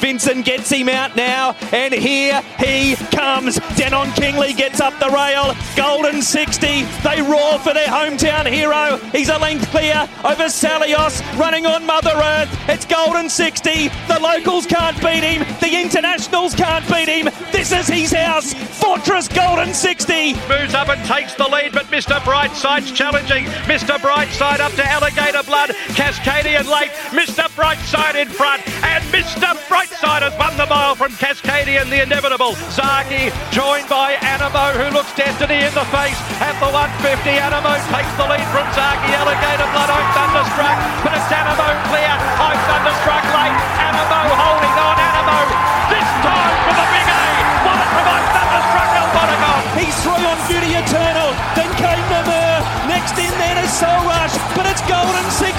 Vincent gets him out now, and here he comes. Denon Kingley gets up the rail. Golden 60. They roar for their hometown hero. He's a length clear over Salios, running on Mother Earth. It's Golden 60. The locals can't beat him. The internationals can't beat him. This is his house. Fortress Golden 60. Moves up and takes the lead, but Mr. Brightside's challenging. Mr. Brightside up to Alligator Blood. Cascadian late. Mr. Brightside in front. Mr. Brightside has won the mile from Cascadian, the inevitable. Zaaki joined by Anamoe, who looks destiny in the face at the 150. Anamoe takes the lead from Zaaki. Alligator Blood, I'm thunderstruck, but it's Anamoe clear. I'm thunderstruck late. Anamoe holding on. Anamoe this time for the big A. What from I'm thunderstruck Elbonagon. He's through on Beauty Eternal. Then came Namur. Next in then is Soul Rush. But it's Golden 60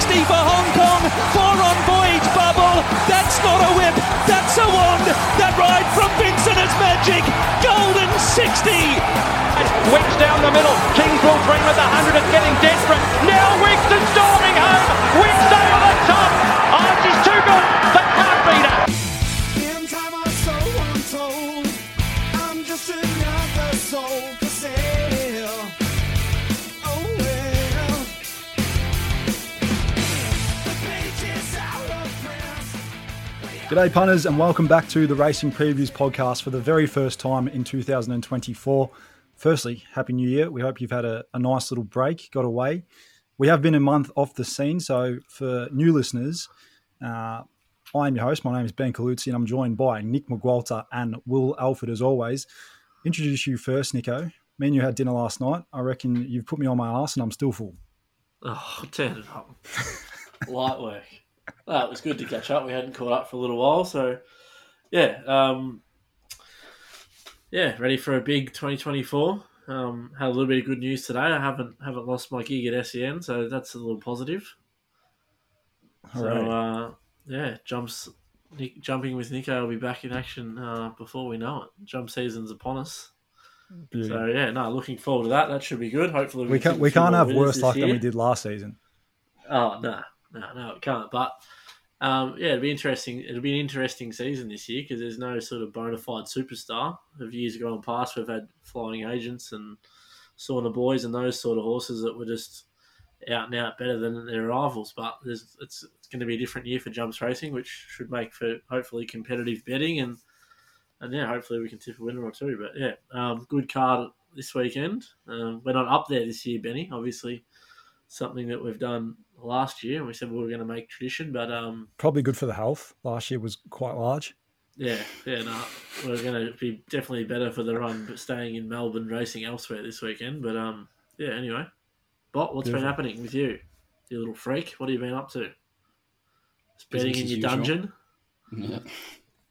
magic. Golden 60. Winx down the middle. Kings will dream at the 100 is getting desperate. Now Winx is G'day, punters, and welcome back to the Racing Previews podcast for the very first time in 2024. Firstly, Happy New Year. We hope you've had a, a nice little break, got away. We have been a month off the scene, so for new listeners, uh, I am your host. My name is Ben Caluzzi, and I'm joined by Nick McGualter and Will Alford, as always. Introduce you first, Nico. Me and you had dinner last night. I reckon you've put me on my ass, and I'm still full. Oh, turn it up. Light work. Oh, it was good to catch up. We hadn't caught up for a little while, so yeah, um, yeah, ready for a big 2024. Um, had a little bit of good news today. I haven't haven't lost my gig at SEN, so that's a little positive. All so right. uh, yeah, jumps Nick, jumping with Nico will be back in action uh, before we know it. Jump season's upon us. So yeah, no, looking forward to that. That should be good. Hopefully we can can't we can't have worse luck than we did last season. Oh no, no, no, it can't. But um, yeah, it'll be interesting. It'll be an interesting season this year because there's no sort of bona fide superstar. Of years gone past, we've had flying agents and sauna boys and those sort of horses that were just out and out better than their rivals. But it's it's going to be a different year for jumps racing, which should make for hopefully competitive betting and and yeah, hopefully we can tip a winner or two. But yeah, um, good card this weekend. Um, we're not up there this year, Benny. Obviously, something that we've done last year, and we said we were going to make tradition. But um, Probably good for the health. Last year was quite large. yeah, yeah, no, we're going to be definitely better for the run, but staying in Melbourne, racing elsewhere this weekend. But um, yeah, anyway, Bot, what's been happening with you, you little freak? What have you been up to? Spending in as your usual. dungeon. Yeah.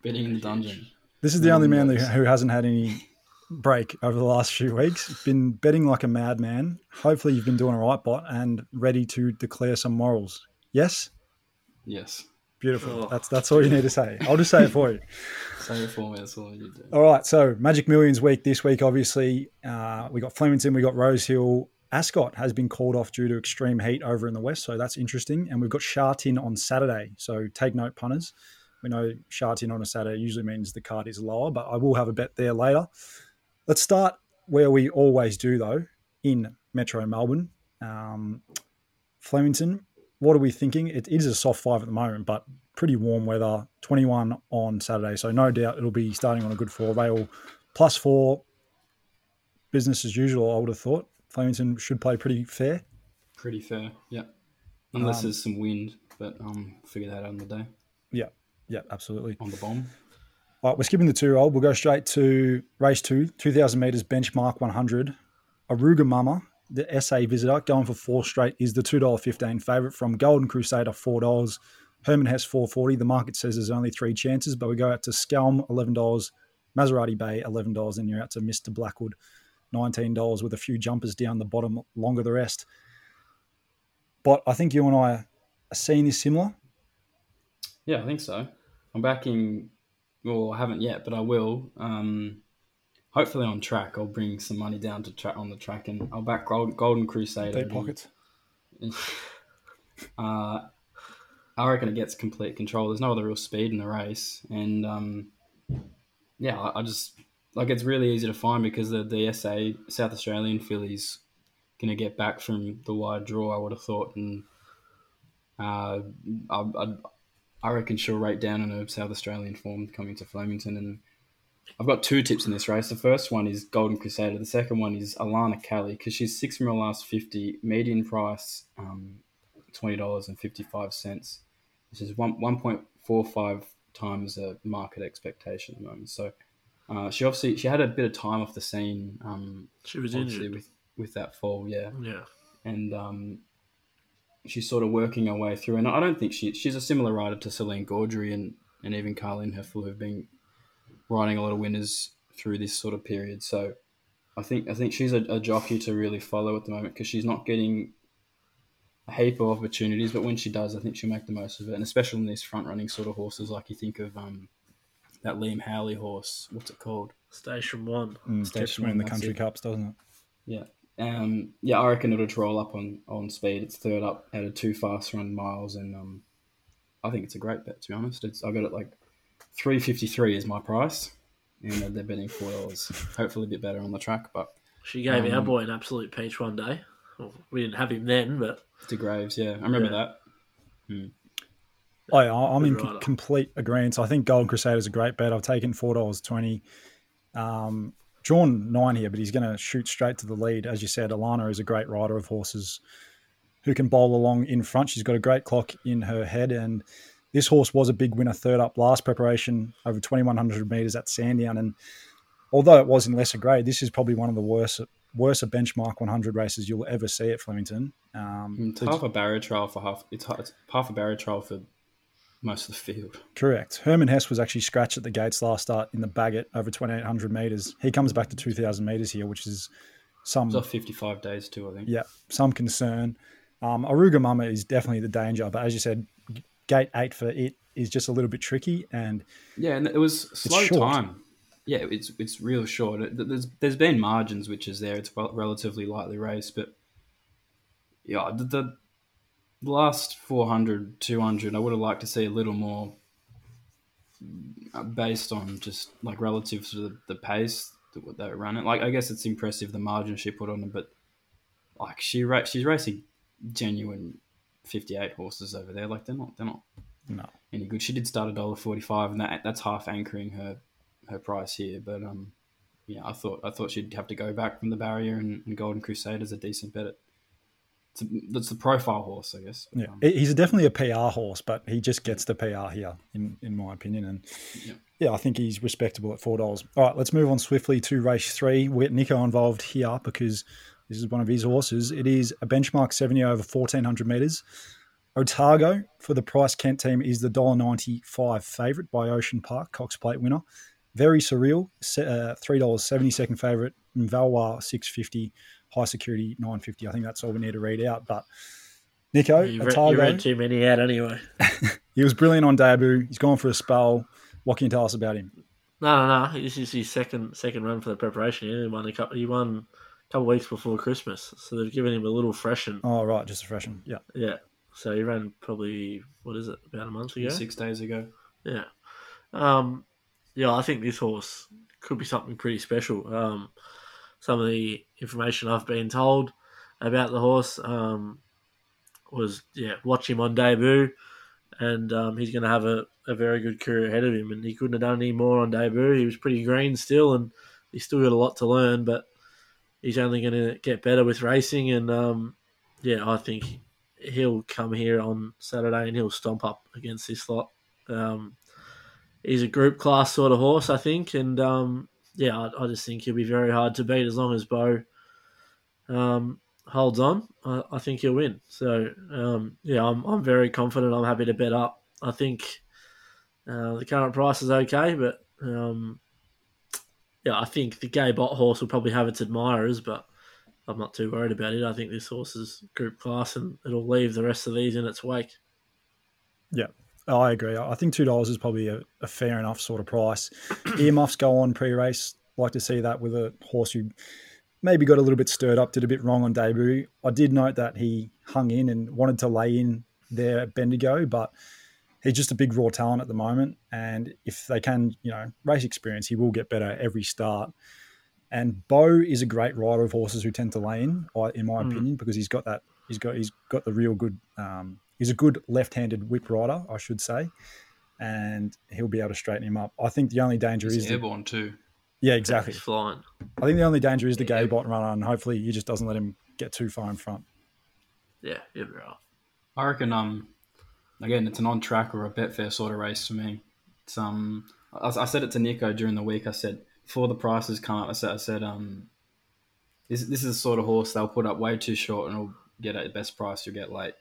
Betting in the dungeon. This is the only man who who hasn't had any break over the last few weeks. Been betting like a madman. Hopefully, you've been doing all right, bot, and ready to declare some morals. Yes, Yes. beautiful. Oh. That's that's all you need to say. I'll just say it for you. Say it for me, that's all you do. All right. So Magic Millions week this week. Obviously, uh, we got Flemington, we got Rosehill. Ascot has been called off due to extreme heat over in the west, so that's interesting. And we've got Sha Tin on Saturday, so take note, punters. We know Sha Tin on a Saturday usually means the card is lower, but I will have a bet there later. Let's start where we always do, though, in Metro Melbourne. Um, Flemington, what are we thinking? It is a soft five at the moment, but pretty warm weather. 21 on Saturday, so no doubt it'll be starting on a good four. They all plus four, business as usual, I would have thought. Flemington should play pretty fair. Pretty fair, yeah. Unless Um, there's some wind, but um, figure that out on the day. Yeah, yeah, absolutely. On the bomb. All right, we're skipping the two year old. We'll go straight to race two, 2,000 metres benchmark 100. Aruga Mama the SA visitor, going for four straight, is the $2.15 favourite from Golden Crusader, $4. Herman Hess, 440 The market says there's only three chances, but we go out to Skelm, $11. Maserati Bay, $11. And you're out to Mr. Blackwood, $19 with a few jumpers down the bottom, longer the rest. But I think you and I are seeing this similar. Yeah, I think so. I'm backing. Well, I haven't yet, but I will. Um, hopefully on track, I'll bring some money down to track on the track, and I'll back Golden, Golden Crusader. Deep pockets. Uh, I reckon it gets complete control. There's no other real speed in the race, and um, yeah, I, I just like it's really easy to find because the the SA South Australian fillies going to get back from the wide draw. I would have thought, and uh, I, I, I reckon she'll rate down in her South Australian form coming to Flemington. And I've got two tips in this race. The first one is Golden Crusader. The second one is Alana Kelly because she's six from her last fifty, median price um, twenty dollars and fifty five cents, which is one one point four five times a market expectation at the moment. So. Uh, she obviously she had a bit of time off the scene. Um, She was injured. with with that fall, yeah Yeah. and um, she's sort of working her way through. And I don't think she she's a similar rider to Celine Gaudray and, and even Carleen Hefel who've been riding a lot of winners through this sort of period. So I think I think she's a, a jockey to really follow at the moment because she's not getting a heap of opportunities, but when she does, I think she'll make the most of it. And especially in these front running sort of horses, like you think of um, that Liam Howley horse. What's it called? Station one. Mm, Stage keeps winning the country it. cups, doesn't it? Yeah. Um, yeah, I reckon it'll roll up on, on speed. It's third up out of two fast run miles, and um, I think it's a great bet. To be honest, it's I got it like three fifty three is my price, and they're- they're betting four dollars. Hopefully, a bit better on the track, but She gave our Um, boy an absolute peach one day. Well, we didn't have him then, but to Graves, yeah, I remember Yeah. that. Oh, yeah, I- I'm in rider. complete agreement. I think Golden Crusader is a great bet. I've taken four dollars twenty. Um, drawn nine here, but he's going to shoot straight to the lead. As you said, Alana is a great rider of horses who can bowl along in front. She's got a great clock in her head, and this horse was a big winner, third up last preparation over 2100 meters at Sandown. And although it was in lesser grade, this is probably one of the worst worst benchmark 100 races you'll ever see at Flemington. Um, It's half a barrier trial for half. It's, ha- it's half a barrier trial for most of the field. Correct. Herman Hess was actually scratched at the gates last start in the Bagot over 2,800 metres. He comes back to 2,000 metres here, which is some It's off fifty five days too, I think. yeah some concern. Um, Aruga Mama is definitely the danger, but as you said, gate eight for it is just a little bit tricky. And Yeah, and it was slow time. Yeah, it's it's real short. It- There's there's been margins which is there. It's relatively lightly raced, but yeah, the, the last 400, 200, I would have liked to see a little more uh, based on just like relative to the, the pace that what they run it. Like I guess it's impressive the margin she put on them, but like she ra- she's racing genuine 58 horses over there. Like they're not they're not no, any good. She did start a dollar forty five, and that that's half anchoring her her price here. But um, yeah, I thought I thought she'd have to go back from the barrier, and, and Golden Crusader's a decent bet. It's a, that's the profile horse, I guess. yeah, Um, he's definitely a PR horse, but he just gets the PR here, in in my opinion. And Yeah. yeah, I think he's respectable at four dollars. All right, let's move on swiftly to race three. With Nico involved here because this is one of his horses. It is a benchmark seventy over fourteen hundred meters. Otago for the Price Kent team is the $1.95 favourite by Ocean Park, Cox Plate winner. Very surreal, uh, $3.70 second favourite. And Valois 650 high security 950 I think that's all we need to read out. But Nico, you, read, Otago, you read too many out anyway. he was brilliant on debut. He's gone for a spell. What can you tell us about him? No, no, no. This is his second second run for the preparation. He won a couple. He won a couple weeks before Christmas, so they've given him a little freshen. Oh, right, just a freshen. Yeah. Yeah. So he ran probably what is it about a month ago? six days ago. Yeah. Um, yeah, I think this horse could be something pretty special. Um, some of the information I've been told about the horse um, was, yeah, watch him on debut, and um, he's going to have a, a very good career ahead of him. And he couldn't have done any more on debut. He was pretty green still, and he's still got a lot to learn, but he's only going to get better with racing. And um, yeah, I think he'll come here on Saturday and he'll stomp up against this lot. Um, he's a group class sort of horse, I think, and um, yeah, I, I just think he'll be very hard to beat as long as Beau um, holds on, I, I think he'll win. So um, yeah, I'm I'm very confident. I'm happy to bet up. I think uh, the current price is okay, but um, yeah, I think the Gay Bot horse will probably have its admirers, but I'm not too worried about it. I think this horse is group class, and it'll leave the rest of these in its wake. Yeah, I agree. I think two dollars is probably a, a fair enough sort of price. Earmuffs go on pre-race. Like to see that with a horse who maybe got a little bit stirred up, did a bit wrong on debut. I did note that he hung in and wanted to lay in there at Bendigo, but he's just a big raw talent at the moment. And if they can, you know, race experience, he will get better every start. And Beau is a great rider of horses who tend to lay in, in my Mm. opinion, because he's got that. He's got he's got the real good. Um, he's a good left-handed whip rider, I should say, and he'll be able to straighten him up. I think the only danger He's is the, airborne too. yeah, exactly. He's flying. I think the only danger is the Yeah. gay bot runner, and hopefully he just doesn't let him get too far in front. Yeah, he'll be right. I reckon. Um, again, it's an on track or a Betfair sort of race for me. It's um, I, I said it to Nico during the week. I said before the prices come up, I said, I said um, this this is the sort of horse they'll put up way too short and it'll get at the best price you'll get late.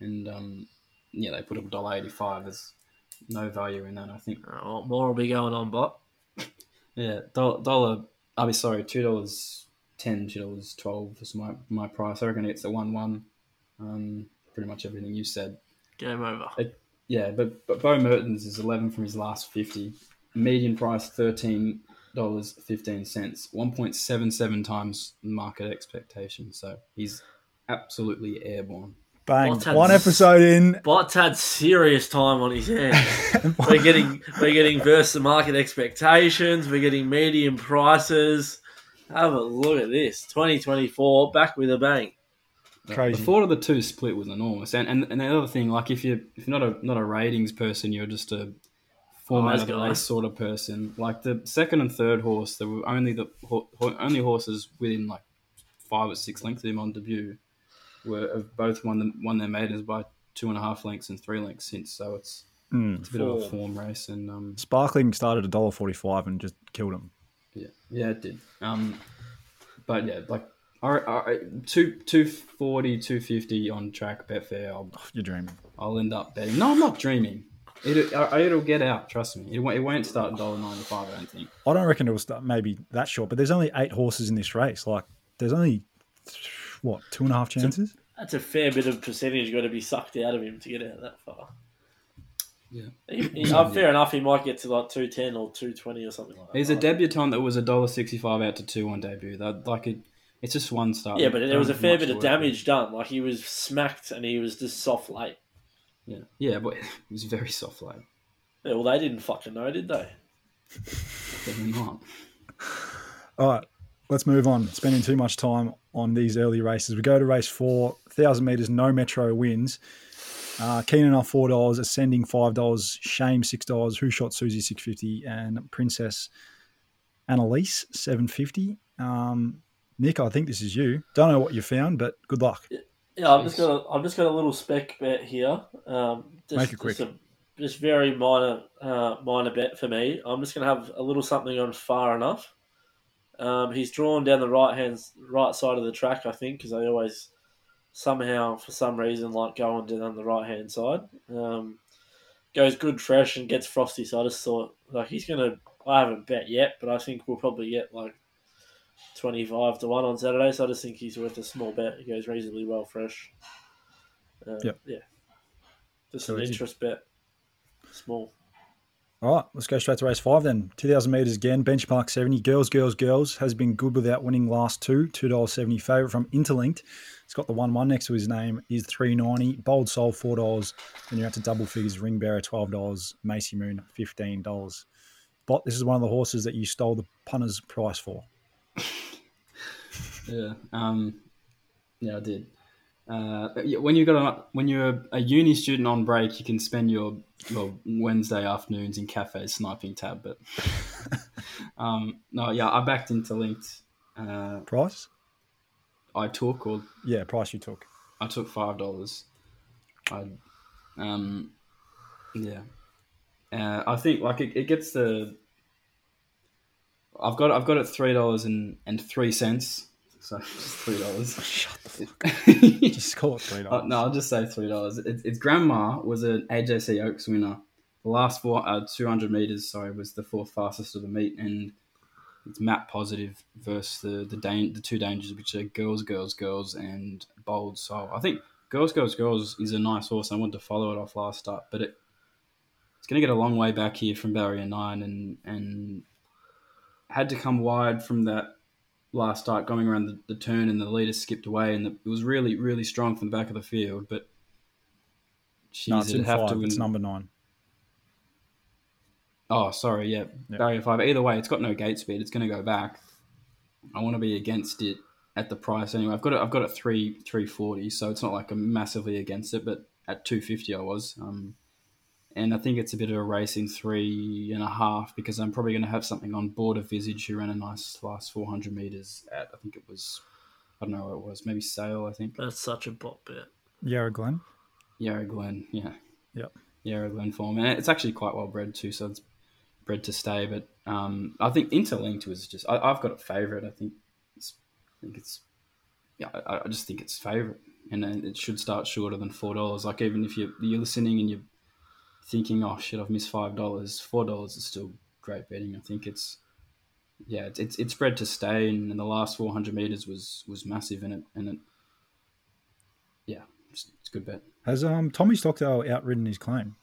And um, yeah, they put up a dollar eighty five. There's no value in that. I think. What more will be going on, but Yeah, dollar. dollar I'll be sorry, two dollars ten, two dollars twelve is my my price. I reckon it's the one one. Um, pretty much everything you said. Game over. Yeah, but, but Beau Mertens is 11 from his last 50. Median price $13.15. 1.77 times market expectation. So he's absolutely airborne. Bang! What's? One episode in, Bot's had serious time on his hands. we're getting we're getting versus market expectations. We're getting medium prices. Have a look at this. 2024 back with a bang. Crazy. The thought of the two split was enormous. And, and and the other thing, like if you're if you're not a not a ratings person, you're just a format Eyes of race sort of person. Like the second and third horse, there were only the ho- ho- only horses within like five or six lengths of him on debut were have both won them won their maidens by two and a half lengths and three lengths since. So it's Mm. it's a bit of a Form. form race and um Sparkling started a dollar forty-five and just killed him. yeah yeah it did. Um, but yeah, like. I, I, two, 240, 250 on track Betfair. I'll, You're dreaming. I'll end up betting. No, I'm not dreaming. It, uh, it'll get out. Trust me. It won't, it won't start at dollar ninety five. I don't think. I don't reckon it'll start maybe that short, but there's only eight horses in this race. Like, there's only what two and a half chances. That's a fair bit of percentage got to be sucked out of him to get out that far. Yeah. He, he, uh, fair enough. He might get to like 210 or 220 or something like that. He's a debutant that was a dollar sixty five out to two on debut. That like it, it's just one start. Yeah, but there was a fair bit of work. damage done. Like he was smacked and he was just soft late. Yeah, yeah, but it was very soft late. Yeah, well, they didn't fucking know, did they? Definitely not. All right, let's move on. Spending too much time on these early races. We go to race four, thousand meters, no metro wins. Uh, Keenan off four dollars, ascending five dollars, Shame six dollars, Who Shot Susie six fifty, and Princess Annalise seven fifty. Um, Nick, I think this is you. Don't know what you found, but good luck. Yeah, I've just got a, I've just got a little spec bet here. Um, just, Make it quick. Just, a, just very minor uh, minor bet for me. I'm just going to have a little something on far enough. Um, he's drawn down the right hand right side of the track, I think, because they always somehow for some reason like going down the right hand side. Um, goes good fresh and gets frosty. So I just thought like he's going to. I haven't bet yet, but I think we'll probably get like 25 to 1 on Saturday, so I just think he's worth a small bet. He goes reasonably well fresh. Uh, Yep. Yeah. Just So an interest bet. Small. All right, let's go straight to race five then. 2,000 metres again, benchmark 70. Girls, girls, girls has been good without winning last two. $2.70 favourite from Interlinked. It's got the 1 1 next to his name, is three ninety. Bold Soul, $4. Then you're at to double figures. Ring Bearer, $12. Macy Moon, $15. But this is one of the horses that you stole the punter's price for. Yeah. Um, yeah, I did. Uh, when you got a, when you're a, uni student on break, you can spend your your Wednesday afternoons in cafes sniping tab. But um, no, yeah, I backed Interlinked. Uh, Price? I took or Yeah, price you took. I took five dollars. I, um, yeah. Uh, I think like it, it gets the. I've got I've got it three dollars and and three cents. So just three dollars. Shut the fuck. Just call it three Oh, dollars. no, I'll just say three dollars. It, it's Grandma was an AJC Oaks winner. The last four, uh, two hundred meters, sorry, was the fourth fastest of the meet, and it's map positive versus the the dan- the two dangers, which are girls, girls, girls, and bold. So I think girls, girls, girls is a nice horse. I wanted to follow it off last start, but it it's going to get a long way back here from barrier nine, and and had to come wide from that last start going around the, the turn and the leader skipped away and the, it was really really strong from the back of the field but she's No, it's have five. to It's number nine. oh sorry yeah, Yeah. barrier five either way it's got no gate speed it's going to go back i want to be against it at the price anyway i've got it i've got it 3 340 so it's not like i'm massively against it but at 250 i was um and I think it's a bit of a race in three and a half because I'm probably going to have something on Border Visage who ran a nice last 400 meters at I think it was I don't know what it was maybe Sale I think That's such a bot bet. Yarra Glen. Yarra Glen yeah Yep. Yarra Glen form and it's actually quite well bred too so it's bred to stay but um, I think Interlinked was just I, I've got a favourite I think it's I think it's yeah I, I just think it's favourite and it should start shorter than four dollars like even if you you're listening and you're thinking, oh shit, I've missed five dollars. Four dollars is still great betting. I think it's yeah, it's it's, it's bred to stay, and, and the last four hundred meters was was massive in it, and it yeah, it's, it's a good bet. Has um Tommy Stockdale outridden his claim?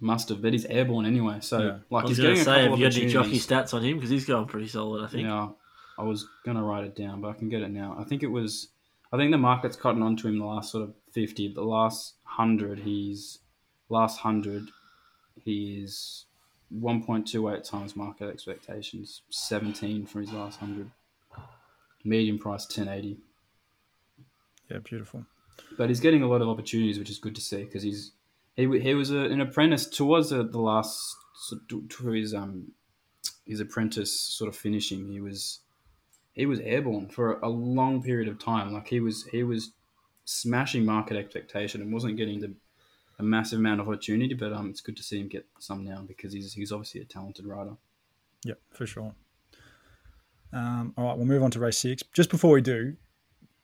Must have, but he's airborne anyway. So Yeah. like I was he's going getting to a say, couple have you got any jockey stats on him? Because he's going pretty solid, I think. Yeah, I was gonna write it down, but I can get it now. I think it was. I think the market's cotton onto him the last sort of fifty, but the last hundred, he's last hundred, he is one point two eight times market expectations, seventeen from his last hundred. Medium price ten eighty, Yeah, beautiful. but he's getting a lot of opportunities, which is good to see because he's he he was a, an apprentice towards the, the last to to his um his apprentice sort of finishing. He was he was airborne for a long period of time. Like he was he was smashing market expectation and wasn't getting the a massive amount of opportunity. But um, it's good to see him get some now because he's he's obviously a talented rider. Yep, for sure. Um, all right, we'll move on to race six. Just before we do,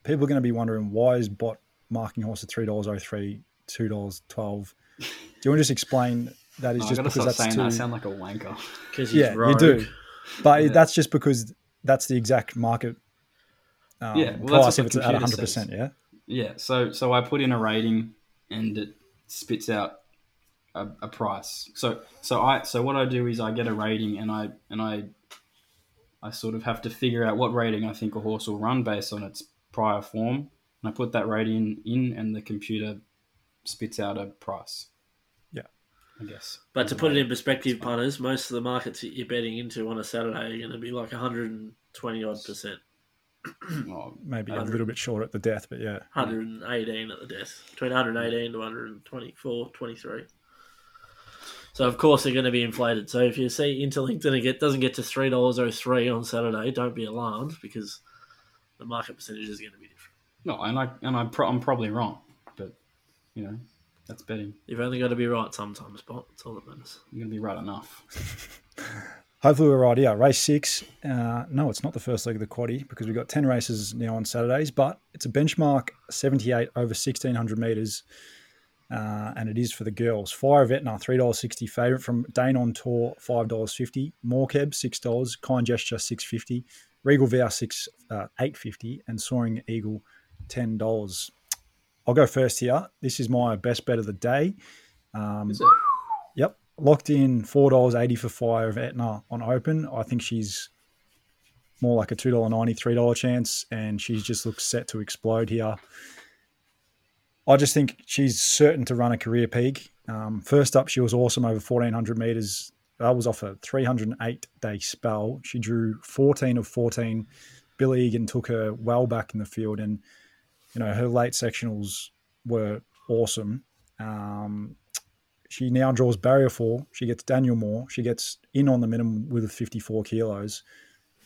people are going to be wondering why is bot marking horse at three dollars oh three, two dollars twelve. Do you want to just explain that is Oh, I just because that's too? that. I sound like a wanker. Because he's yeah, you do, but Yeah. that's just because that's the exact market. Um, Yeah, well, that's price what if the it's at hundred percent. Yeah, Yeah, so so I put in a rating and it spits out a, a price. So so I so what I do is I get a rating and I and I I sort of have to figure out what rating I think a horse will run based on its prior form. And I put that rating in and the computer spits out a price. Yeah. I guess. But to put it in perspective, punters, most of the markets that you're betting into on a Saturday are going to be like 120 odd percent, Oh, maybe a little bit short at the death, but yeah, 118 at the death, between 118 to 124, 23. So of course they're going to be inflated. So if you see Interlink doesn't get doesn't get to three dollars oh three on Saturday, don't be alarmed because the market percentage is going to be different. no, and I and I pro- I'm probably wrong, but you know, that's betting. You've only got to be right sometimes, but That's all that matters. I'm gonna be right enough. Hopefully we're right. here. race six. Uh, no, it's not the first leg of the quaddy because we've got 10 races now on Saturdays, but it's a benchmark 78 over 1600 metres. Uh, and it is for the girls. Fire of Etna, $3.60. Favourite from Dane on Tour, $5.50. Morkeb, $6. Kind Gesture, six fifty. Regal Vow, six, uh, eight fifty. And Soaring Eagle, $10. I'll go first here. This is my best bet of the day. Um, Is it? Locked in four dollars eighty for Fire of Etna on open. I think she's more like a two dollar ninety, three dollar chance, and she just looks set to explode here. I just think she's certain to run a career peak. Um, first up, she was awesome over fourteen hundred meters. That was off a three hundred eight day spell. She drew fourteen of fourteen. Billy Egan took her well back in the field, and you know her late sectionals were awesome. Um, she now draws barrier four. She gets Daniel Moor. She gets in on the minimum with 54 kilos.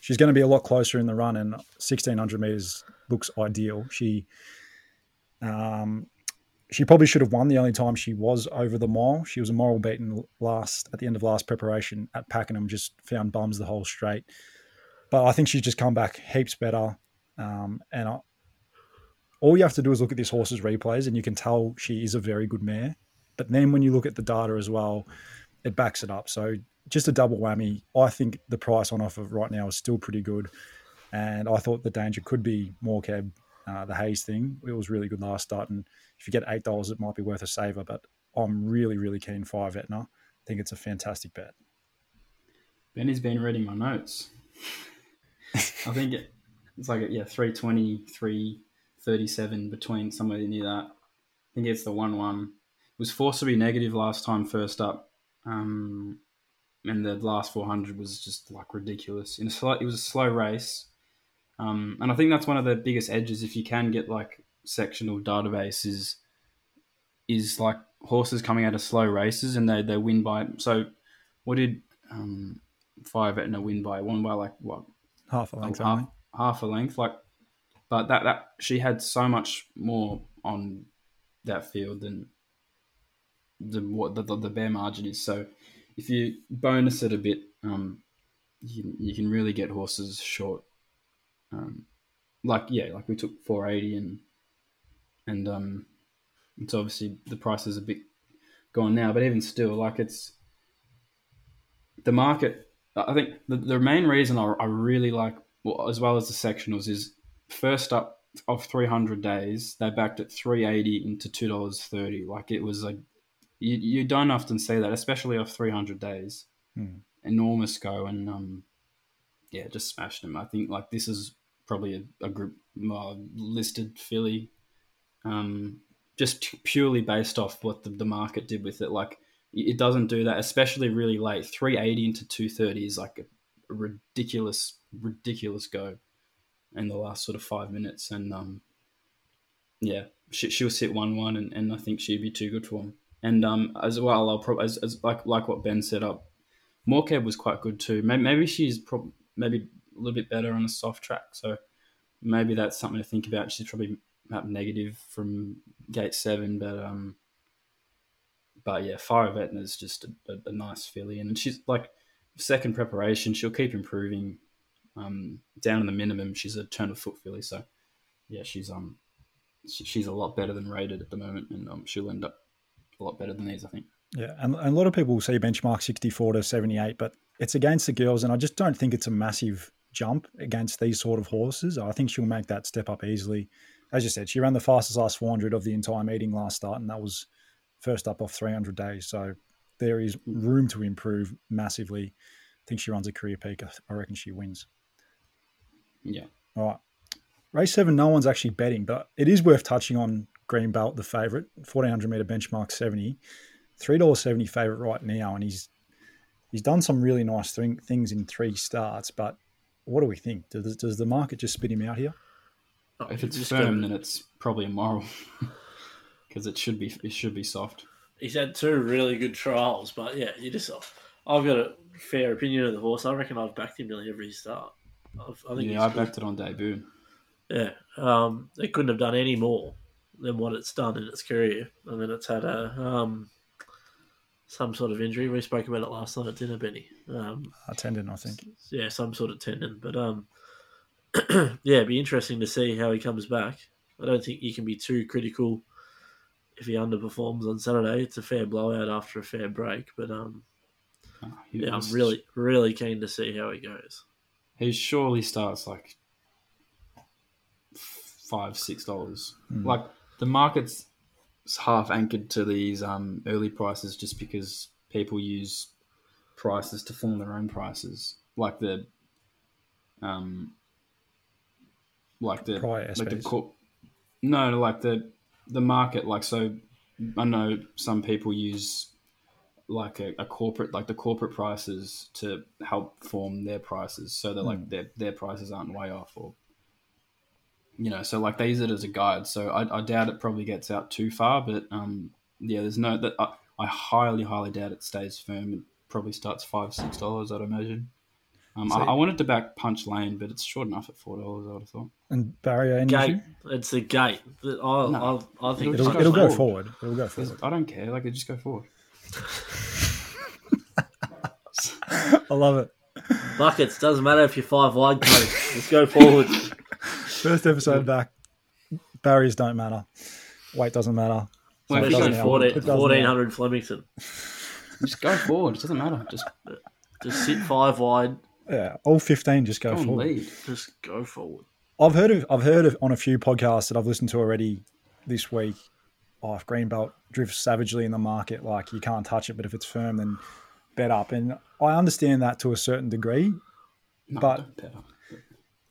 She's going to be a lot closer in the run, and 1600 meters looks ideal. She, um, she probably should have won the only time she was over the mile. She was a moral beaten last at the end of last preparation at Pakenham. Just found bums the whole straight, but I think she's just come back heaps better. Um, and I, all you have to do is look at this horse's replays, and you can tell she is a very good mare. But then when you look at the data as well, it backs it up. So just a double whammy. I think the price on offer right now is still pretty good. And I thought the danger could be Morkeb, uh, the Hayes thing. It was really good last start. And if you get $8, it might be worth a saver. But I'm really, really keen Fire Etna. I think it's a fantastic bet. Ben has been reading my notes. I think it's like, yeah, 320, 337 between somewhere near that. I think it's the 1 1 was forced to be negative last time first up. Um, and the last 400 was just like ridiculous. In a slow, it was a slow race. Um, and I think that's one of the biggest edges if you can get like sectional databases is is like horses coming out of slow races and they, they win by so what did um, Fire Etna win by? One by like what Half a length half, only. half a length. Like, but that that she had so much more on that field than the what the, the, bare margin is. So if you bonus it a bit, um, you can, you can really get horses short. Um, like yeah, like we took 480 and and um, it's obviously the price is a bit gone now, but even still, like it's the market. I think the, the main reason I, I really like, well, as well as the sectionals, is first up of 300 days, they backed at 380 into $2.30. Like it was like, you, you don't often see that, especially off 300 days. Hmm. Enormous go and, um, yeah, just smashed them. I think like this is probably a, a group uh, listed filly, um, just purely based off what the, the market did with it. Like it doesn't do that, especially really late. 380 into 230 is like a ridiculous, ridiculous go in the last sort of five minutes. And um, yeah, she, she'll sit 1 1, and, and I think she'd be too good for him. And um, as well, I'll probably, as, as like, like what Ben set up, Morkeb was quite good too. Maybe, maybe she's prob- maybe a little bit better on a soft track. So maybe that's something to think about. She's probably up negative from gate seven, but um, but yeah, Fire Etna is just a, a, a nice filly, and she's like second preparation. She'll keep improving. Um, down in the minimum, she's a turn of foot filly, so yeah, she's um, she, she's a lot better than rated at the moment, and um, she'll end up a lot better than these, I think. Yeah, and, and a lot of people see benchmark 64 to 78, but it's against the girls, and I just don't think it's a massive jump against these sort of horses. I think she'll make that step up easily. As you said, she ran the fastest last 400 of the entire meeting last start, and that was first up off 300 days. So there is room to improve massively. I think she runs a career peak. I reckon she wins. Yeah, All right. Race seven, no one's actually betting, but it is worth touching on Green Belt, the favourite, 1400 metre benchmark 70, $3.70 favourite right now. And he's he's done some really nice thing, things in three starts, but what do we think? Does, does the market just spit him out here? if it's Just firm, go- then it's probably immoral because it should be it should be soft. he's had two really good trials, but yeah, you just I've got a fair opinion of the horse. I reckon I've backed him nearly every start. I've, I think Yeah, I good. backed it on debut. Yeah, um, it couldn't have done any more than what it's done in its career, and then it's had a um, some sort of injury. We spoke about it last night at dinner, Benny. Um, A tendon, I think. yeah, some sort of tendon, but um, yeah, it'd be interesting to see how he comes back. I don't think you can be too critical if he underperforms on Saturday. It's a fair blowout after a fair break, but um, he yeah, I'm really, really keen to see how he goes. he surely starts like five six dollars. Like the market's half anchored to these um, early prices just because people use prices to form their own prices, like the um, like the Prior like the SPs. co- no, like the the market. Like so, I know some people use like a, a corporate like the corporate prices to help form their prices so that like their their prices aren't way off or you know so like they use it as a guide so I, I doubt it probably gets out too far but um yeah there's no that I, I highly highly doubt it stays firm it probably starts five six dollars I'd imagine um, I, So- I wanted to back Punch Lane but it's short enough at four dollars I would have thought And barrier any Gate, it's the gate. that I, No. I, I think It'll- It'll, it'll go go forward. forward. It'll go forward. I don't care like it just go forward I love it. buckets doesn't matter if you're five wide, coach. Just go forward. First episode back. Barriers don't matter. Weight doesn't matter. So Well, it if you doesn't go 14, It doesn't help. 1400 Flemington. Just go forward. It doesn't matter. Just Just sit five wide. Yeah, all fifteen just go go forward. lead. Just go forward. I've heard of I've heard of on a few podcasts that I've listened to already this week. Oh, if Greenbelt drifts savagely in the market, like you can't touch it, but if it's firm, then bet up. And I understand that to a certain degree. No, But- don't bet up.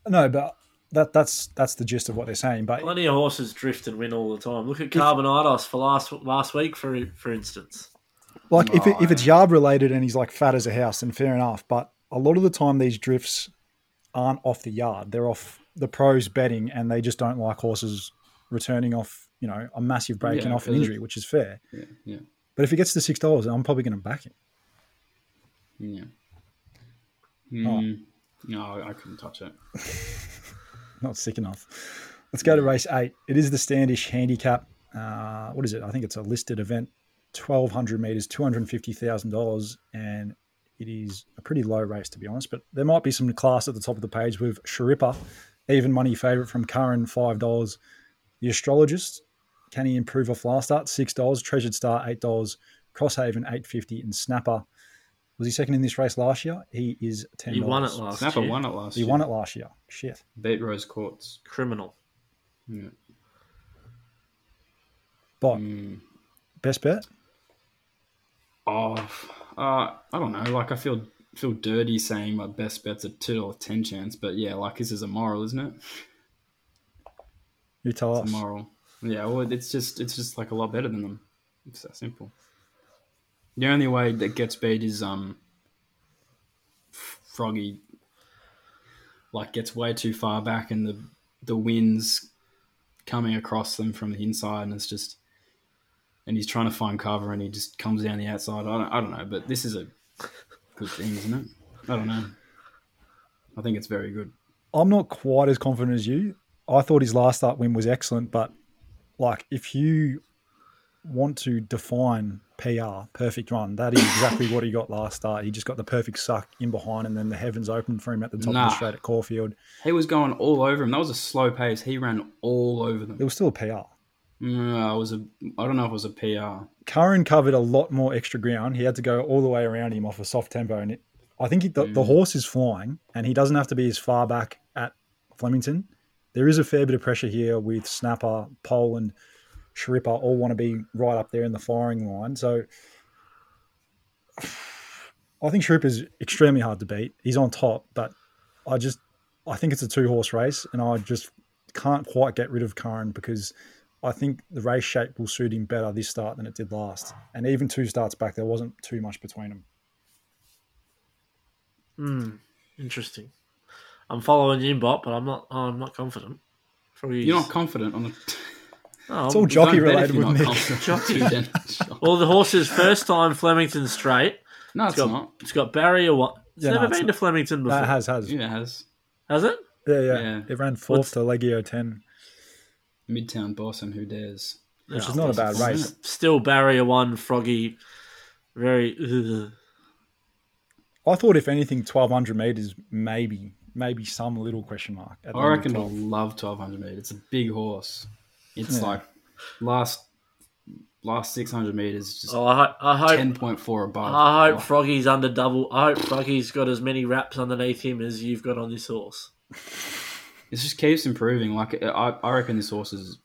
No, but that that's that's the gist of what they're saying. But Plenty of horses drift and win all the time. Look at Carbonitis for last last week, for for instance. like if it, if it's yard related and he's like fat as a house, then fair enough. But a lot of the time these drifts aren't off the yard; they're off the pros betting, and they just don't like horses returning off, you know, a massive break and off an injury, which is fair. Yeah, yeah, But if he gets to six dollars, I'm probably going to back him. yeah. Oh. Mm, No, I couldn't touch it. not sick enough. Let's go to race eight. It is the Standish handicap. Uh, what is it? I think it's a listed event, twelve hundred meters, two hundred fifty thousand dollars, and it is a pretty low race to be honest. But there might be some class at the top of the page with Sharippa, even money favourite from Curran, five dollars. The astrologist, can he improve off last start? Six dollars. Treasured Star, eight dollars. Crosshaven, eight fifty, and Snapper. Was he second in this race last year? He is ten. He won it last Snapper year. won it last He year. won it last year. Shit. Beat Rose Courts. Criminal. Yeah. But Mm. best bet. Oh, uh, I don't know. Like I feel feel dirty saying my best bet's a two dollar ten chance, but yeah, like this is a moral, isn't it? You tell It's us. a moral. Yeah, well, it's just it's just like a lot better than them. It's that simple. The only way that gets beat is um, Froggy. Like gets way too far back, and the the winds coming across them from the inside, and it's just, and he's trying to find cover, and he just comes down the outside. I don't, I don't know, but this is a good thing, isn't it? I don't know. I think it's very good. I'm not quite as confident as you. I thought his last start win was excellent, but like if you want to define PR, perfect run, that is exactly what he got last start. He just got the perfect suck in behind, and then the heavens opened for him at the top of the straight at Caulfield. He was going all over him. That was a slow pace. He ran all over them. It was still a PR. No, it was a. I don't know if it was a PR. Curran covered a lot more extra ground. He had to go all the way around him off a soft tempo, and it, I think he, the, the mm. horse is flying, and he doesn't have to be as far back at Flemington. There is a fair bit of pressure here with Snapper, Pole, and Sharippa all want to be right up there in the firing line. So I think Sharippa is extremely hard to beat. He's on top, but I just I think it's a two horse race, and I just can't quite get rid of Curran because I think the race shape will suit him better this start than it did last. And even two starts back, there wasn't too much between them. Hmm. Interesting. I'm following Jimbot, but I'm not. I'm not confident. Froggy's- You're not confident on the. Oh, It's all jockey related if you're with not Nick. confident. Jockey. Then. Sure. Well, the horse's first time Flemington straight. no, It's it's got, not. it's got barrier one. It's Yeah, no, never it's been not. to Flemington before. That has has Yeah, it has Has it? yeah, yeah Yeah. It ran fourth What's- to Legio ten, Midtown boss and who dares. which No, is oh, not a bad race. Still barrier one, Froggy. Very. ugh. I thought if anything, twelve hundred meters, maybe maybe some little question mark. At I reckon I'll love 1200 meters. It's a big horse. It's Yeah. like last last 600 meters, just Oh, I, ho- I hope. 10.4 above. I hope Oh, Froggy's under double. I hope Froggy's got as many wraps underneath him as you've got on this horse. it just keeps improving. Like uh, I, I reckon this horse is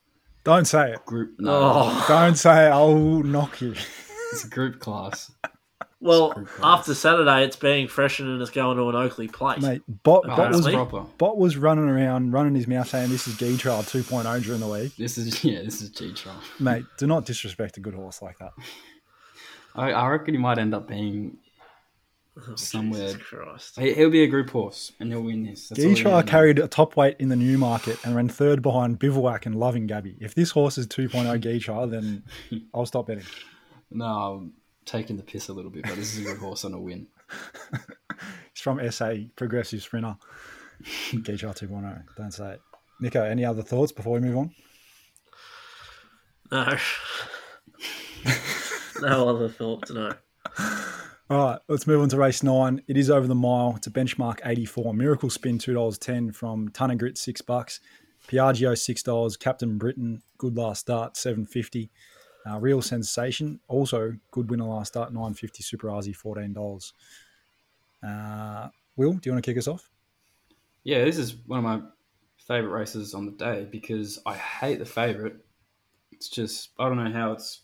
Don't say it. group. No, Oh, Don't say it. I'll knock you. it's a group class. well, after Saturday, it's being freshened and it's going to an Oakley place. Mate, Bot, Oh, Bot, was, proper. Bot was running around, running his mouth saying this is G Trial 2.0 during the week. This is yeah, this is G Trial. Mate, do not disrespect a good horse like that. I, I reckon he might end up being Oh, somewhere- Jesus Christ. he, he'll be a group horse and he'll win this. That's all G he Trail needs. carried a top weight in the new market and ran third behind Bivouac and Loving Gaby. If this horse is 2.0 G Trial, then I'll stop betting. No, I'm taking the piss a little bit, but this is a good horse on a win. It's from SA, Progressive Sprinter. G Trail 2.0. Don't say it. Nico, any other thoughts before we move on? No. no other thoughts, no. All right, let's move on to race nine. It is over the mile. It's a benchmark 84. Miracle spin $2.10 from Ton of Grit, six bucks. Piaggio six dollars. Captain Britain good last start seven fifty. Uh, Real sensation also good winner last start nine fifty. Super Aussie fourteen dollars. Uh, Will, do you want to kick us off? Yeah, this is one of my favorite races on the day because I hate the favorite. It's just I don't know how it's.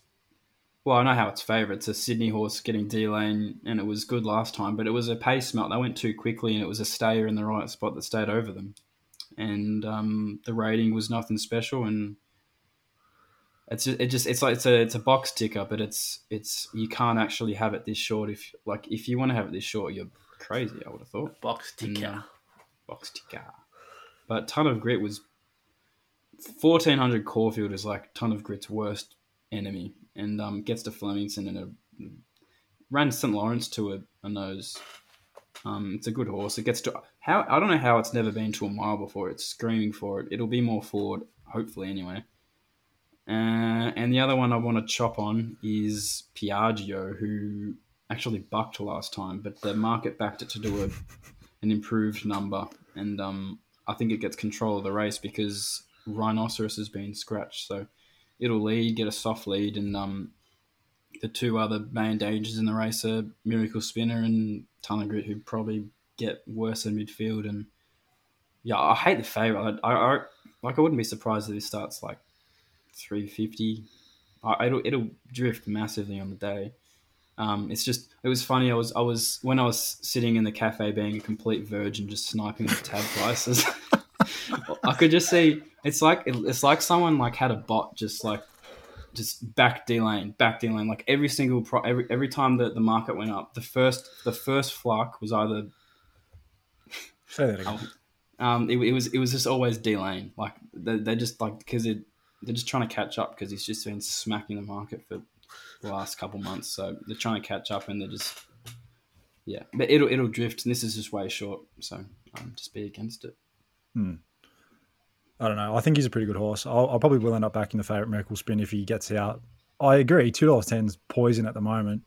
Well, I know how it's favourite. It's a Sydney horse getting D lane, and it was good last time, but it was a pace melt. They went too quickly, and it was a stayer in the right spot that stayed over them. And um, the rating was nothing special, and it's just, it just it's like it's a it's a box ticker, but it's it's you can't actually have it this short. If like if you want to have it this short, you're crazy. I would have thought Box ticker. Box ticker. But ton of grit was fourteen hundred Caulfield is like ton of grit's worst enemy, and um, gets to Flemington and a, ran St Lawrence to a, a nose. Um, it's a good horse. It gets to how I don't know how it's never been to a mile before. It's screaming for it. It'll be more forward, hopefully anyway. Uh, and the other one I want to chop on is Piaggio, who actually bucked last time, but the market backed it to do a, an improved number, and um, I think it gets control of the race because Rhinoceros has been scratched, so it'll lead, get a soft lead, and um, the two other main dangers in the race are Miracle Spinner and Tunnel Grit, who probably get worse in midfield. And yeah, I hate the favourite. I, I, I like I wouldn't be surprised if this starts like three fifty. It'll it'll drift massively on the day. Um, it's just it was funny. I was I was when I was sitting in the cafe being a complete virgin, just sniping the tab prices. I could just see it's like it's like someone like had a bot just like just back D lane, back D lane. Like every single pro, every every time that the market went up, the first the first fluck was either Say that again. um it, it was it was just always D lane. Like they they just like because it they're just trying to catch up because he's just been smacking the market for the last couple months. So they're trying to catch up and they're just yeah. But it'll it'll drift and this is just way short. So um, just be against it. I don't know. I think he's a pretty good horse. I'll, I'll probably will end up backing the favourite Miracle Spin if he gets out. I agree. Two dollars ten is poison at the moment.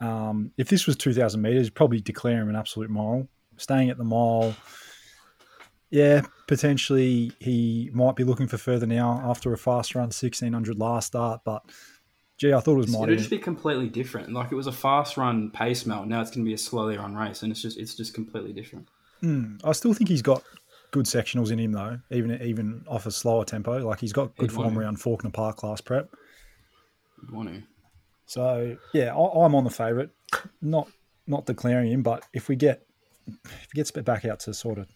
Um, if this was two thousand meters, probably declare him an absolute mile. Staying at the mile, yeah, potentially he might be looking for further now after a fast run sixteen hundred last start. But gee, I thought it was It'll mighty. just be completely different. Like it was a fast run pace melt. Now it's going to be a slowly run race, and it's just it's just completely different. Hmm, I still think he's got good sectionals in him though, even even off a slower tempo. Like he's got good He'd form around Faulkner Park last prep. You want to? So yeah, I, I'm on the favourite. Not not declaring him, but if we get if he gets bit back out to sort of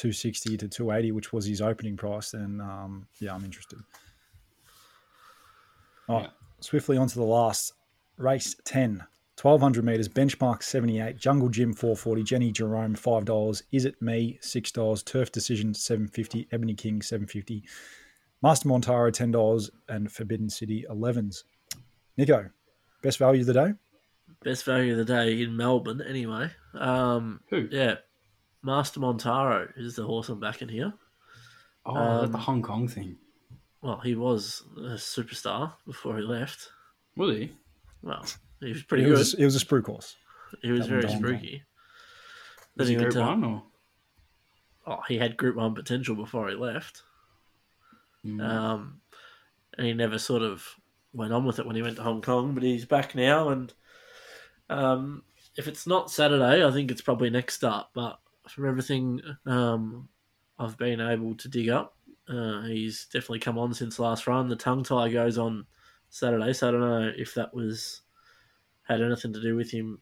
260 to 280, which was his opening price, then um, yeah, I'm interested. All right, Yeah. swiftly on to the last race 10. 1200 meters, benchmark 78, Jungle Gym 440, Jenny Jerome $5, Is It Me $6, Turf Decision 750, Ebony King 750, Master Montaro $10, and Forbidden City 11s. Nico, best value of the day? Best value of the day in Melbourne, anyway. Um, Who? yeah, Master Montaro is the horse I'm backing here. Oh, Um, the Hong Kong thing. Well, he was a superstar before he left. Was he? Well, he was pretty It good. was, it was a spruik horse. he was that very one down. spooky. Then Was he he Group One or? oh, he had Group One potential before he left. Mm. Um, and he never sort of went on with it when he went to Hong Kong, but he's back now. And um, if it's not Saturday, I think it's probably next start. But from everything um, I've been able to dig up, uh, he's definitely come on since last run. The tongue tie goes on Saturday, so I don't know if that was had anything to do with him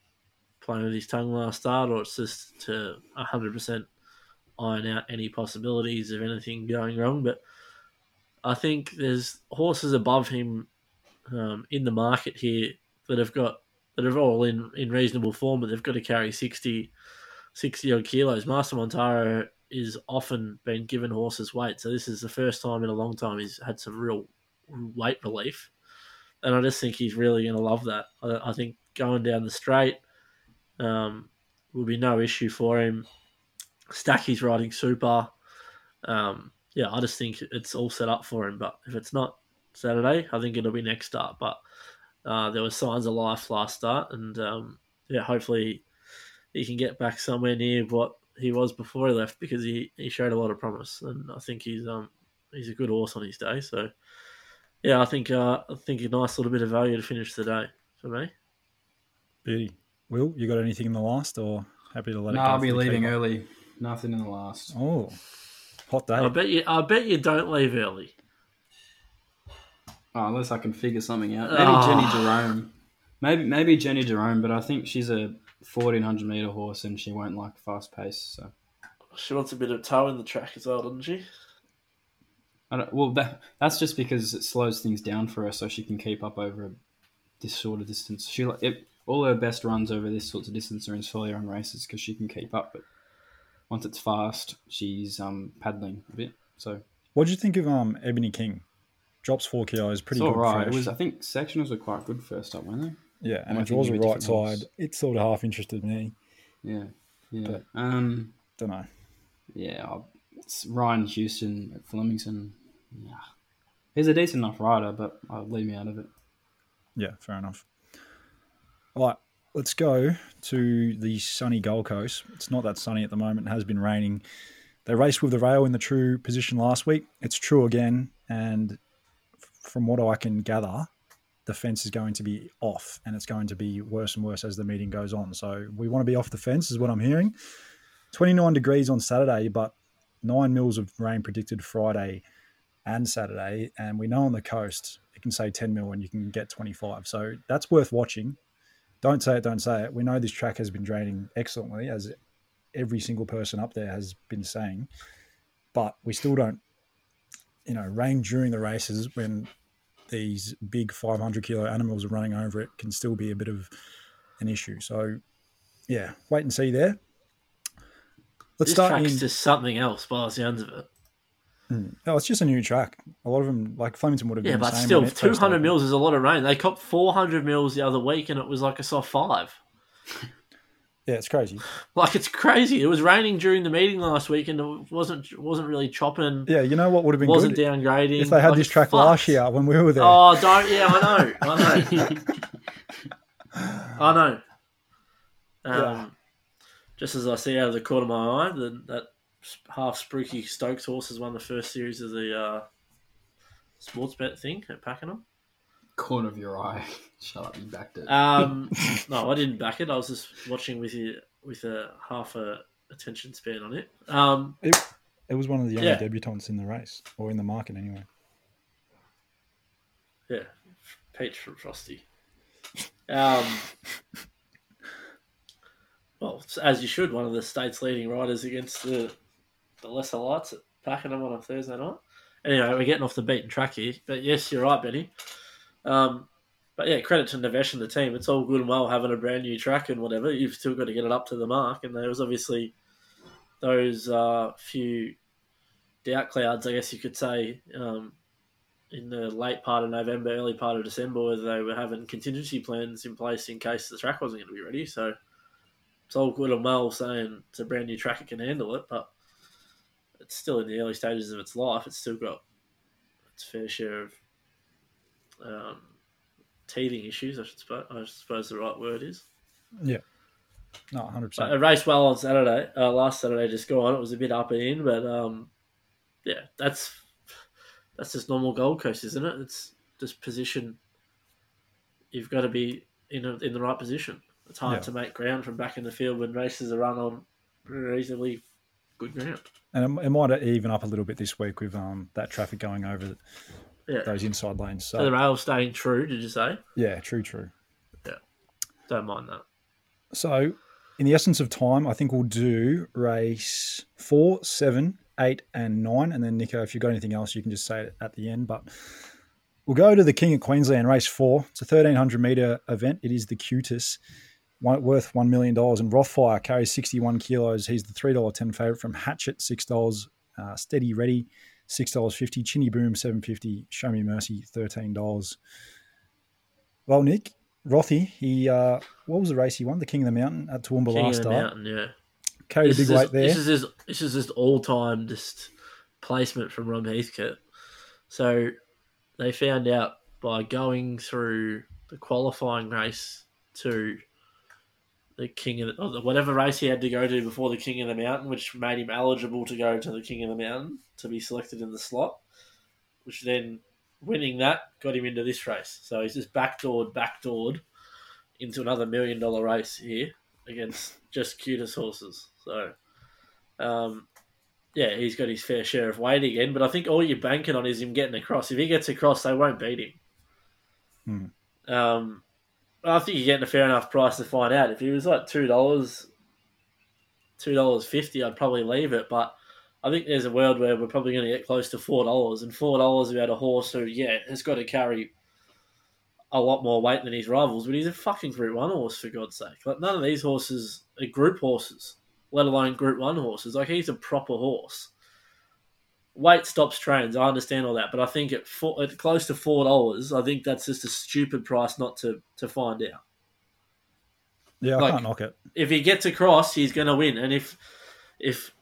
playing with his tongue last start, or it's just to hundred percent iron out any possibilities of anything going wrong. But I think there's horses above him um, in the market here that have got that are all in, in reasonable form, but they've got to carry 60, 60 odd kilos. Master Montaro is often been given horses weight, so this is the first time in a long time he's had some real weight relief, and I just think he's really going to love that. I, I think going down the straight um, will be no issue for him. Stacky's riding super. Um, yeah, I just think it's all set up for him. But if it's not Saturday, I think it'll be next start. But uh, there were signs of life last start, and um, yeah, hopefully he can get back somewhere near what he was before he left because he, he showed a lot of promise, and I think he's um he's a good horse on his day. So yeah, I think uh, I think a nice little bit of value to finish the day for me. Beauty. Will, you got anything in the last or happy to let No, it go? I'll be leaving keeper? early. Nothing in the last. Oh, hot day. I bet you I bet you don't leave early. Oh, unless I can figure something out. Maybe Ah. Jenny Jerome. Maybe maybe Jenny Jerome, but I think she's a fourteen hundred meter horse and she won't like fast pace. So She wants a bit of toe in the track as well, doesn't she? I don't, well, that that's just because it slows things down for her, so she can keep up over a, this sort of distance. She it, all her best runs over this sorts of distance are in solo run races because she can keep up. But once it's fast, she's um paddling a bit. So What do you think of um Ebony King? Drops four kilos, pretty it's all good. right. It was I think sectionals were quite good first up, weren't they? Yeah, and I it draws a right side. It sort of half interested me. Yeah, yeah. But- um, Don't know. yeah. I'll, it's Ryan Houston at Flemington. Yeah, he's a decent enough rider, but I'll leave me out of it. Yeah, fair enough. All right, let's go to the sunny Gold Coast. It's not that sunny at the moment. It has been raining. They raced with the rail in the true position last week. It's true again, and from what I can gather, the fence is going to be off, and it's going to be worse and worse as the meeting goes on. So we want to be off the fence, is what I'm hearing. 29 degrees on Saturday, but nine mils of rain predicted Friday and Saturday. And we know on the coast it can say 10 mil and you can get 25. So that's worth watching. Don't say it, don't say it. We know this track has been draining excellently, as every single person up there has been saying. But we still don't, you know, rain during the races when these big 500 kilo animals are running over it can still be a bit of an issue. So, yeah, wait and see there. Let's This start track's in. just something else by the sounds of it. Hmm. Oh, it's just a new track. A lot of them, like Flemington, would have been Yeah, but still, when it first 200 opened. mils is a lot of rain. They copped 400 mils the other week, and it was like a soft five. Yeah, it's crazy. Like it's crazy. It was raining during the meeting last week, and it wasn't wasn't really chopping. Yeah, you know what would have been wasn't good downgrading. if they had Like, this track fucked. last year when we were there. Oh, don't. Yeah, I know. I know. I know. Um, Yeah. Just as I see out of the corner of my eye, the, that half spooky Stokes horse has won the first series of the uh, Sportsbet thing at Pakenham. Corner of your eye. Shut up, you backed it. Um, no, I didn't back it. I was just watching with you with a half a attention span on it. Um, It, it was one of the younger Yeah. debutants in the race, or in the market anyway. yeah, Peach from Frosty. Um, well, as you should, one of the state's leading riders against the the lesser lights at Pakenham on a Thursday night. Anyway, we're getting off the beaten track here, but yes, you're right, Benny. Um, but yeah, credit to Navesh and the team. It's all good and well having a brand new track and whatever. You've still got to get it up to the mark, and there was obviously those uh, few doubt clouds, I guess you could say, um, in the late part of November, early part of December, where they were having contingency plans in place in case the track wasn't going to be ready. So it's all good and well saying it's a brand new track, it can handle it, but it's still in the early stages of its life. It's still got its fair share of um, teething issues, I should suppose, I suppose the right word is. Yeah. No, 100%. But it raced well on Saturday. Uh, last Saturday just gone. It was a bit up and in, but um, yeah, that's that's just normal Gold Coast, isn't it? It's just position. You've got to be in a, in the right position. It's hard Yeah. to make ground from back in the field when races are run on reasonably good ground. and it, it might even up a little bit this week with um, that traffic going over Yeah. those inside lanes. So the So, rail staying true, did you say? yeah, true, true. Yeah. Don't mind that. So, in the essence of time, I think we'll do race four, seven, eight, and nine. And then, Nico, if you've got anything else, you can just say it at the end. But we'll go to the King of Queensland race four. It's a 1300 meter event. It is the QTIS, worth $1 million. And Rothfire carries 61 kilos. He's the $3.10 favorite from Hatchet, $6. Uh, Steady Ready, $6.50. Chinny Boom, seven fifty. Show Me Mercy, $13. Well, Nick, Rothy, he uh, what was the race he won? The King of the Mountain at Toowoomba last time. King last of the start. Mountain, yeah. Carried a big weight there. this is his, this is just all time just placement from Rob Heathcote. So they found out by going through the qualifying race to the King of the, or the- whatever race he had to go to before the King of the Mountain, which made him eligible to go to the King of the Mountain to be selected in the slot. which then winning that got him into this race. So he's just backdoored, backdoored into another million dollar race here against just QTIS horses. So, um, yeah, he's got his fair share of weight again. But I think all you're banking on is him getting across. If he gets across, they won't beat him. Um, I think you're getting a fair enough price to find out. If he was like two dollars, two dollars fifty, I'd probably leave it. But I think there's a world where we're probably going to get close to four dollars, and four dollars about a horse who, yeah, has got to carry a lot more weight than his rivals, but he's a fucking Group One horse for God's sake. Like none of these horses are Group horses, let alone Group One horses. Like he's a proper horse. Weight stops trains. I understand all that, but I think at, four, at close to four dollars, I think that's just a stupid price not to to find out. Yeah, I Like- can't knock it. If he gets across, he's going to win, and if if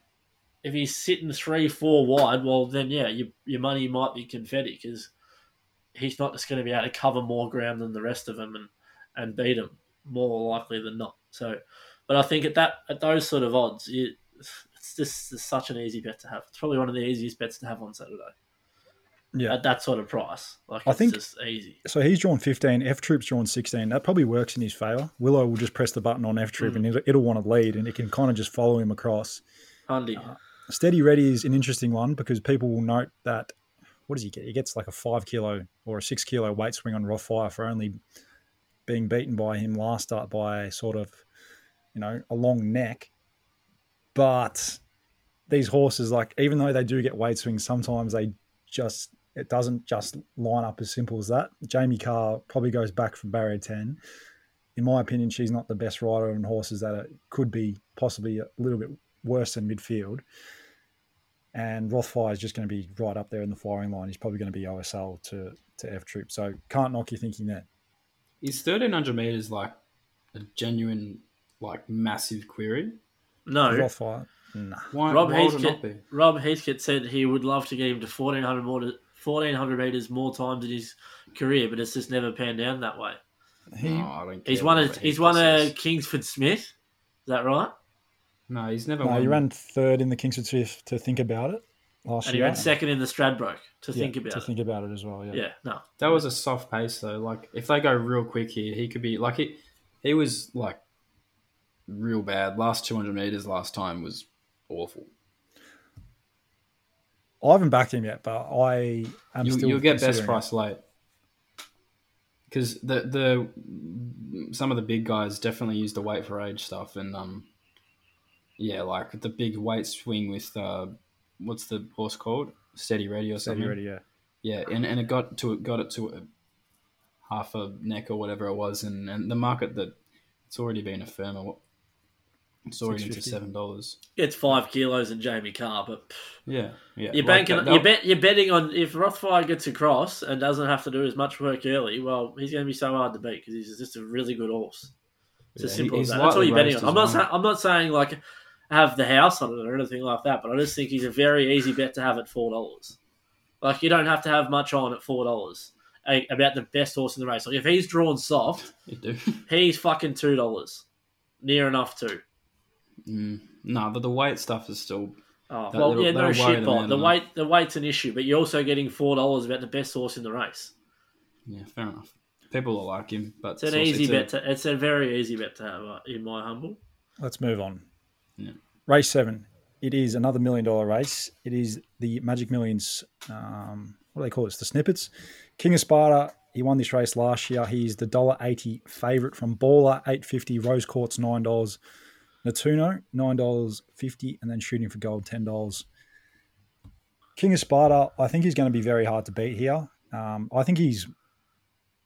if he's sitting three, four wide, well, then yeah, your your money might be confetti because he's not just going to be able to cover more ground than the rest of them and and beat them more likely than not. So, but I think at that at those sort of odds, you, it's just it's such an easy bet to have. It's probably one of the easiest bets to have on Saturday Yeah. at that sort of price. Like I think- just easy. So he's drawn 15, F Troop's drawn 16. That probably works in his favour. Willow will just press the button on F Troop Mm. and it'll, it'll want to lead and it can kind of just follow him across. Handy. Steady Ready is an interesting one because people will note that what does he get? He gets like a five kilo or a six kilo weight swing on Rothfire for only being beaten by him last start by sort of, you know, a long neck. But these horses, like, even though they do get weight swings, sometimes they just, it doesn't just line up as simple as that. Jamie Kah probably goes back from barrier 10. In my opinion, she's not the best rider on horses that are, could be possibly a little bit worse than midfield. And Rothfire is just going to be right up there in the firing line. He's probably going to be OSL to, to F Troop. So can't knock you thinking that. Is 1300 meters like a genuine, like massive query? No, Rothfire, nah. Why, Rob why would it not Heathcote. Rob Heathcote said he would love to get him to 1400 more, 1400 meters more times in his career, but it's just never panned down that way. He, No, I don't care He's won a he's won a. Kingsford Smith. Is that right? No, he's never no, won. he ran third in the Kingsford Smith to think about it last And he year. ran second in the Stradbroke to Yeah, think about it. to it. think about it as well. Yeah. yeah, no. That was a soft pace though. Like if they go real quick here, he could be like he he was like real bad. Last two hundred meters last time was awful. I haven't backed him yet, but I am You, still. you'll get best it. price late because the the some of the big guys definitely use the weight for age stuff and um yeah like the big weight swing with uh what's the horse called steady ready or Steady something ready, yeah. yeah and, and it got to got it to a half a neck or whatever it was and, and the market that it's already been a firmer it's already into seven dollars It's five kilos and Jamie Kah, but pff, yeah yeah you're Like banking. that- you that- bet. You're betting on if Rothfire gets across and doesn't have to do as much work early. Well, he's going to be so hard to beat because he's just a really good horse. It's as simple as that. That's all you're betting on. I'm not. well. Saying, I'm not saying like have the house on it or anything like that, but I just think he's a very easy bet to have at four dollars. Like you don't have to have much on at four dollars about the best horse in the race. Like if he's drawn soft, you do he's fucking two dollars, near enough to. Mm, no but the weight stuff is still Oh well, that'll- yeah, no that'll shit, the The weight, the weight's an issue, but you're also getting four dollars about the best horse in the race. Yeah, fair enough. People will like him, but It's an also- easy it's a- bet. To, it's a very easy bet to have, uh, in my humble. Let's move on. Yeah. Race seven. It is another million dollar race. It is the Magic Millions. Um, what do they call it? It's the snippets. King of Sparta. He won this race last year. He's the dollar eighty favorite from Baller eight fifty. Rose Quartz nine dollars. Natuno nine dollars fifty, and then shooting for gold ten dollars. King of Sparta. I think he's going to be very hard to beat here. Um, I think he's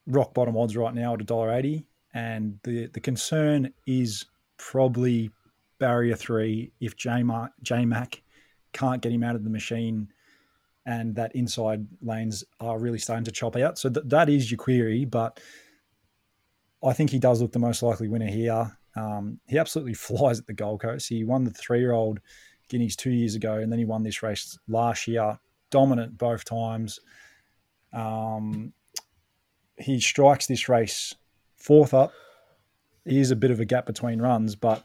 rock bottom odds right now at a dollar eighty, and the the concern is probably barrier three if J Mac can't get him out of the machine and that inside lanes are really starting to chop out. So th- that is your query, but I think he does look the most likely winner here. Um, he absolutely flies at the Gold Coast. He won the three year old Guineas two years ago, and then he won this race last year, dominant both times. Um, he strikes this race fourth up. He is a bit of a gap between runs, but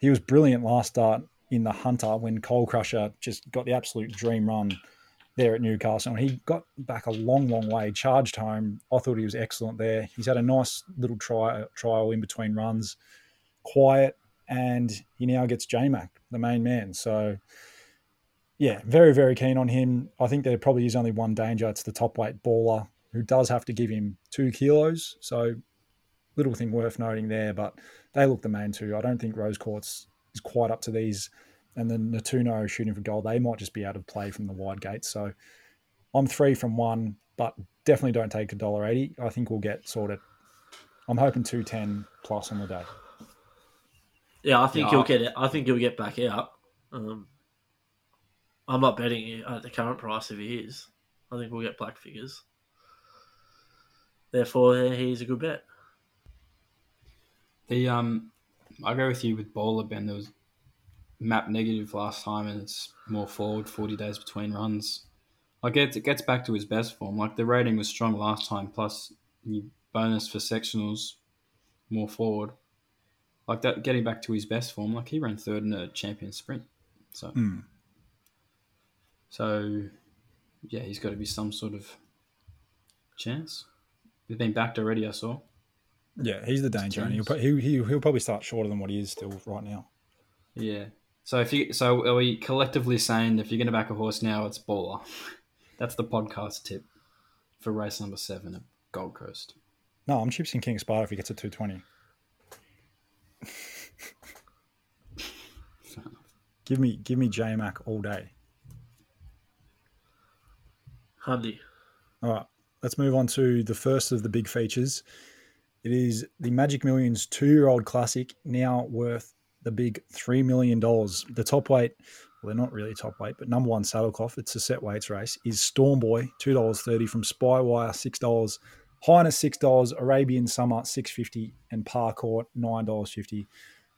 he was brilliant last start in the Hunter when Coal Crusher just got the absolute dream run there at Newcastle. And he got back a long, long way, charged home. I thought he was excellent there. He's had a nice little try, trial in between runs, quiet, and he now gets JMac, the main man. So, yeah, very, very keen on him. I think there probably is only one danger. It's the top weight baller who does have to give him two kilos. So, little thing worth noting there, but they look the main two. I don't think Rose Quartz is quite up to these. And then Natuno shooting for goal, they might just be out of play from the wide gate. So, I'm three from one, but definitely don't take a dollar eighty. I think we'll get sorted. I'm hoping two ten plus on the day. Yeah, I think Yeah, he'll I- get it. I think he'll get back out. Um, I'm not betting at the current price if he is. I think we'll get black figures. Therefore, he's a good bet. The um, I go with you with bowler Ben. There was map negative last time, and it's more forward. Forty days between runs. Like it, it gets back to his best form. Like the rating was strong last time, plus bonus for sectionals, more forward. Like that, getting back to his best form. Like he ran third in a champion sprint. So, Hmm. so yeah, he's got to be some sort of chance. He's been backed already. I saw. Yeah, he's the danger, and he'll, he, he, he'll probably start shorter than what he is still right now. Yeah. So if you so are we collectively saying if you're going to back a horse now, it's Baller? That's the podcast tip for race number seven at Gold Coast. No, I'm chipsing King Sparta if he gets a 220. Give me give me J Mac all day. Hundy. All right, let's move on to the first of the big features. It is the Magic Millions two-year-old classic, now worth the big three million dollars. The top weight, well, they're not really top weight, but number one saddlecloth. It's a set weights race. Is Storm Boy two dollars thirty from Spywire six dollars, Highness six dollars, Arabian Summer six fifty, and Parkour nine dollars fifty.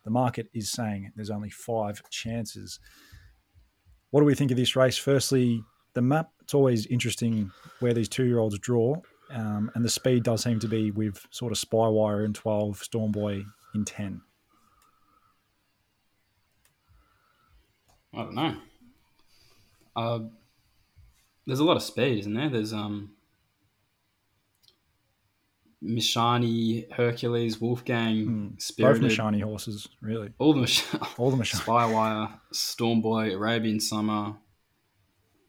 The market is saying there's only five chances. What do we think of this race? Firstly, the map. It's always interesting where these two-year-olds draw, um, and the speed does seem to be with sort of Spywire in twelve, Stormboy in ten. I don't know. Uh, there's a lot of speed, isn't there? There's um, Mishani, Hercules, Wolfgang, Both Spirited, Mishani horses, really. all the Mish- All the Mishani. Spywire, Stormboy, Arabian Summer.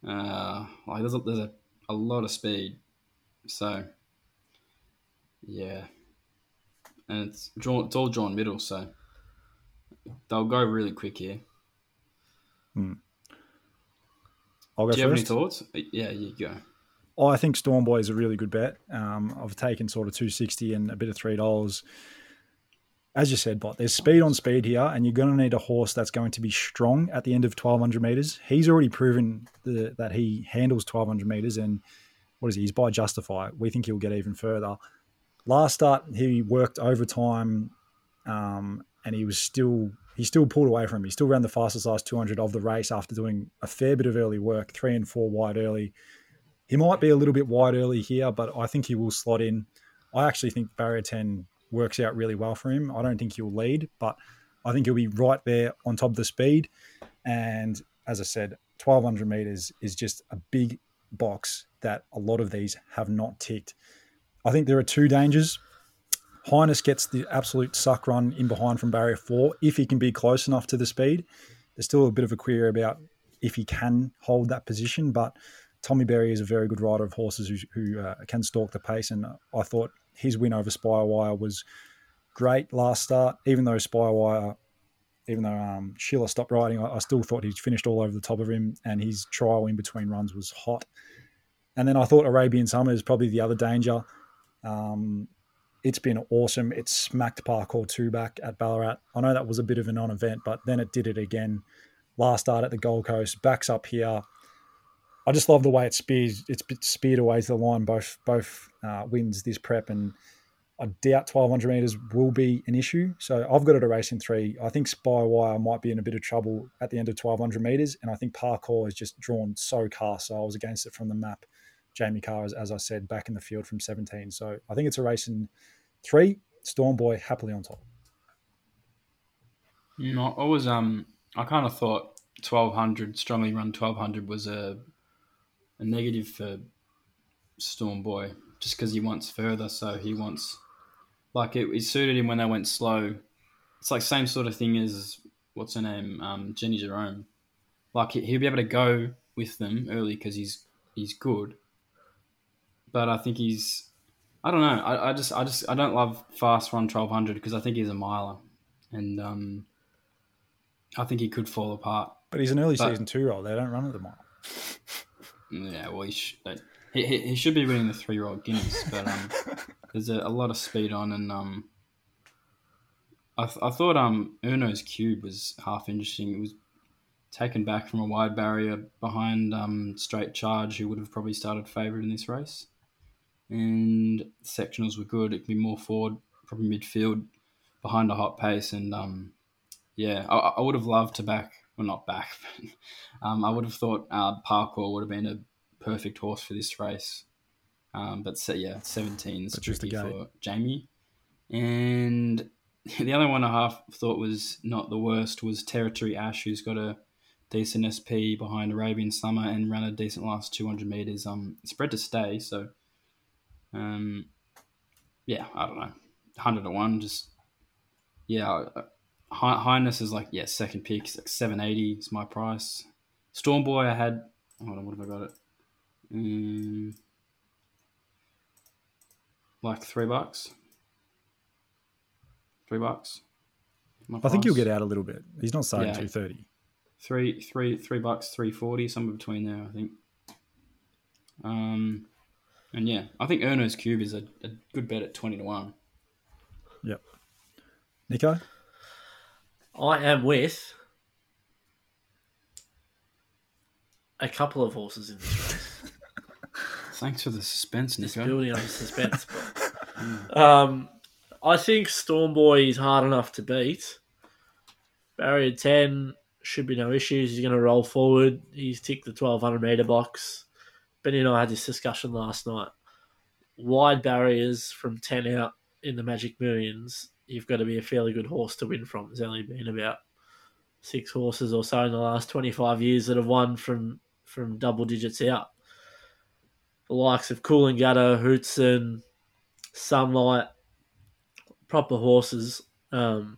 Uh, like there's a, there's a, a lot of speed, so yeah, and it's drawn. It's all drawn middle, so they'll go really quick here. I'll go Do you have any thoughts? Yeah, you go. Oh, I think Stormboy is a really good bet. Um, I've taken sort of two sixty and a bit of three dollars. As you said, Bot, there's speed on speed here, and you're going to need a horse that's going to be strong at the end of 1200 meters. He's already proven the, that he handles 1200 meters, and what is he? He's by Justify. We think he'll get even further. Last start, he worked overtime, um, and he was still he still pulled away from him. He still ran the fastest last 200 of the race after doing a fair bit of early work, three and four wide early. He might be a little bit wide early here, but I think he will slot in. I actually think barrier 10 works out really well for him. I don't think he'll lead, but I think he'll be right there on top of the speed. And as I said, 1200 meters is just a big box that a lot of these have not ticked. I think there are two dangers. Highness gets the absolute suck run in behind from barrier four if he can be close enough to the speed. There's still a bit of a query about if he can hold that position, but Tommy Berry is a very good rider of horses who, who uh, can stalk the pace, and I thought his win over Spywire was great last start. Even though Spywire, even though um, Schiller stopped riding, I, I still thought he finished all over the top of him, and his trial in between runs was hot. And then I thought Arabian Summer is probably the other danger. Um, it's been awesome. It smacked Parkour 2 back at Ballarat. I know that was a bit of a non event, but then it did it again. Last start at the Gold Coast, backs up here. I just love the way it spears. It's speared away to the line, both both uh, wins this prep, and I doubt 1200 meters will be an issue. So I've got it a race in three. I think Spywire might be in a bit of trouble at the end of 1200 meters, and I think Parkour is just drawn so cast. So I was against it from the map. Jamie Kah, as, as I said, back in the field from 17. So I think it's a race in three. Stormboy happily on top. You know, I was um, I kind of thought twelve hundred strongly run twelve hundred was a a negative for Storm Boy just because he wants further. So he wants like it, it suited him when they went slow. It's like same sort of thing as what's her name, um, Jenny Jerome. Like he- he'll be able to go with them early because he's he's good. But I think he's I don't know. I, I just I just I don't love fast run twelve hundred because I think he's a miler, and um, I think he could fall apart. But he's an early But- season two old. They don't run at the mile. Yeah, well, he, sh- he, he, he should be winning the three year old Guineas, but um, there's a, a lot of speed on, and um, I, th- I thought um Erno's cube was half interesting. It was taken back from a wide barrier behind um straight charge, who would have probably started favourite in this race, and sectionals were good. It could be more forward, probably midfield, behind a hot pace, and um, yeah, I, I would have loved to back. Well, not back, but um, I would have thought uh, Parkour would have been a perfect horse for this race. Um, but so, yeah, 17 is But just the tricky for Jamie. And the other one I half thought was not the worst was Territory Ash, who's got a decent SP behind Arabian Summer and ran a decent last 200 metres. Um, spread to stay, so um, yeah, I don't know. 100 to 1, just yeah. Hi- Highness is like, yeah, second pick, it's like 780 is my price. Storm Boy, I had, hold on, what have I got it? Mm, like three bucks. Three bucks. I think you'll get out a little bit. He's not starting Yeah. two thirty. three, three, three bucks, three forty, somewhere between there, I think. Um, and yeah, I think Erno's cube is a, a good bet at twenty to one. Yep. Nico, I am with a couple of horses in this race. Thanks for the suspense, Just building up the suspense. but, um, I think Storm Boy is hard enough to beat. Barrier 10 should be no issues. He's going to roll forward. He's ticked the 1200 metre box. Benny and I had this discussion last night. Wide barriers from 10 out in the Magic Millions, you've got to be a fairly good horse to win from. There's only been about six horses or so in the last 25 years that have won from, from double digits out. The likes of Cool and Coolangatta, Houtzen, Sunlight, proper horses. Um,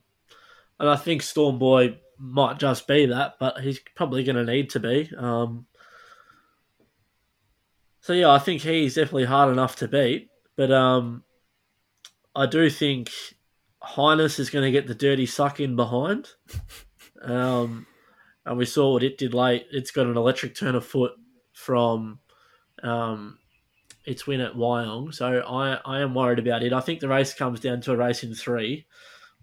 and I think Storm Boy might just be that, but he's probably going to need to be. Um, so yeah, I think he's definitely hard enough to beat, but um, I do think Highness is going to get the dirty suck in behind. Um, and we saw what it did late. It's got an electric turn of foot from um, its win at Wyong, so I, I am worried about it. I think the race comes down to a race in three,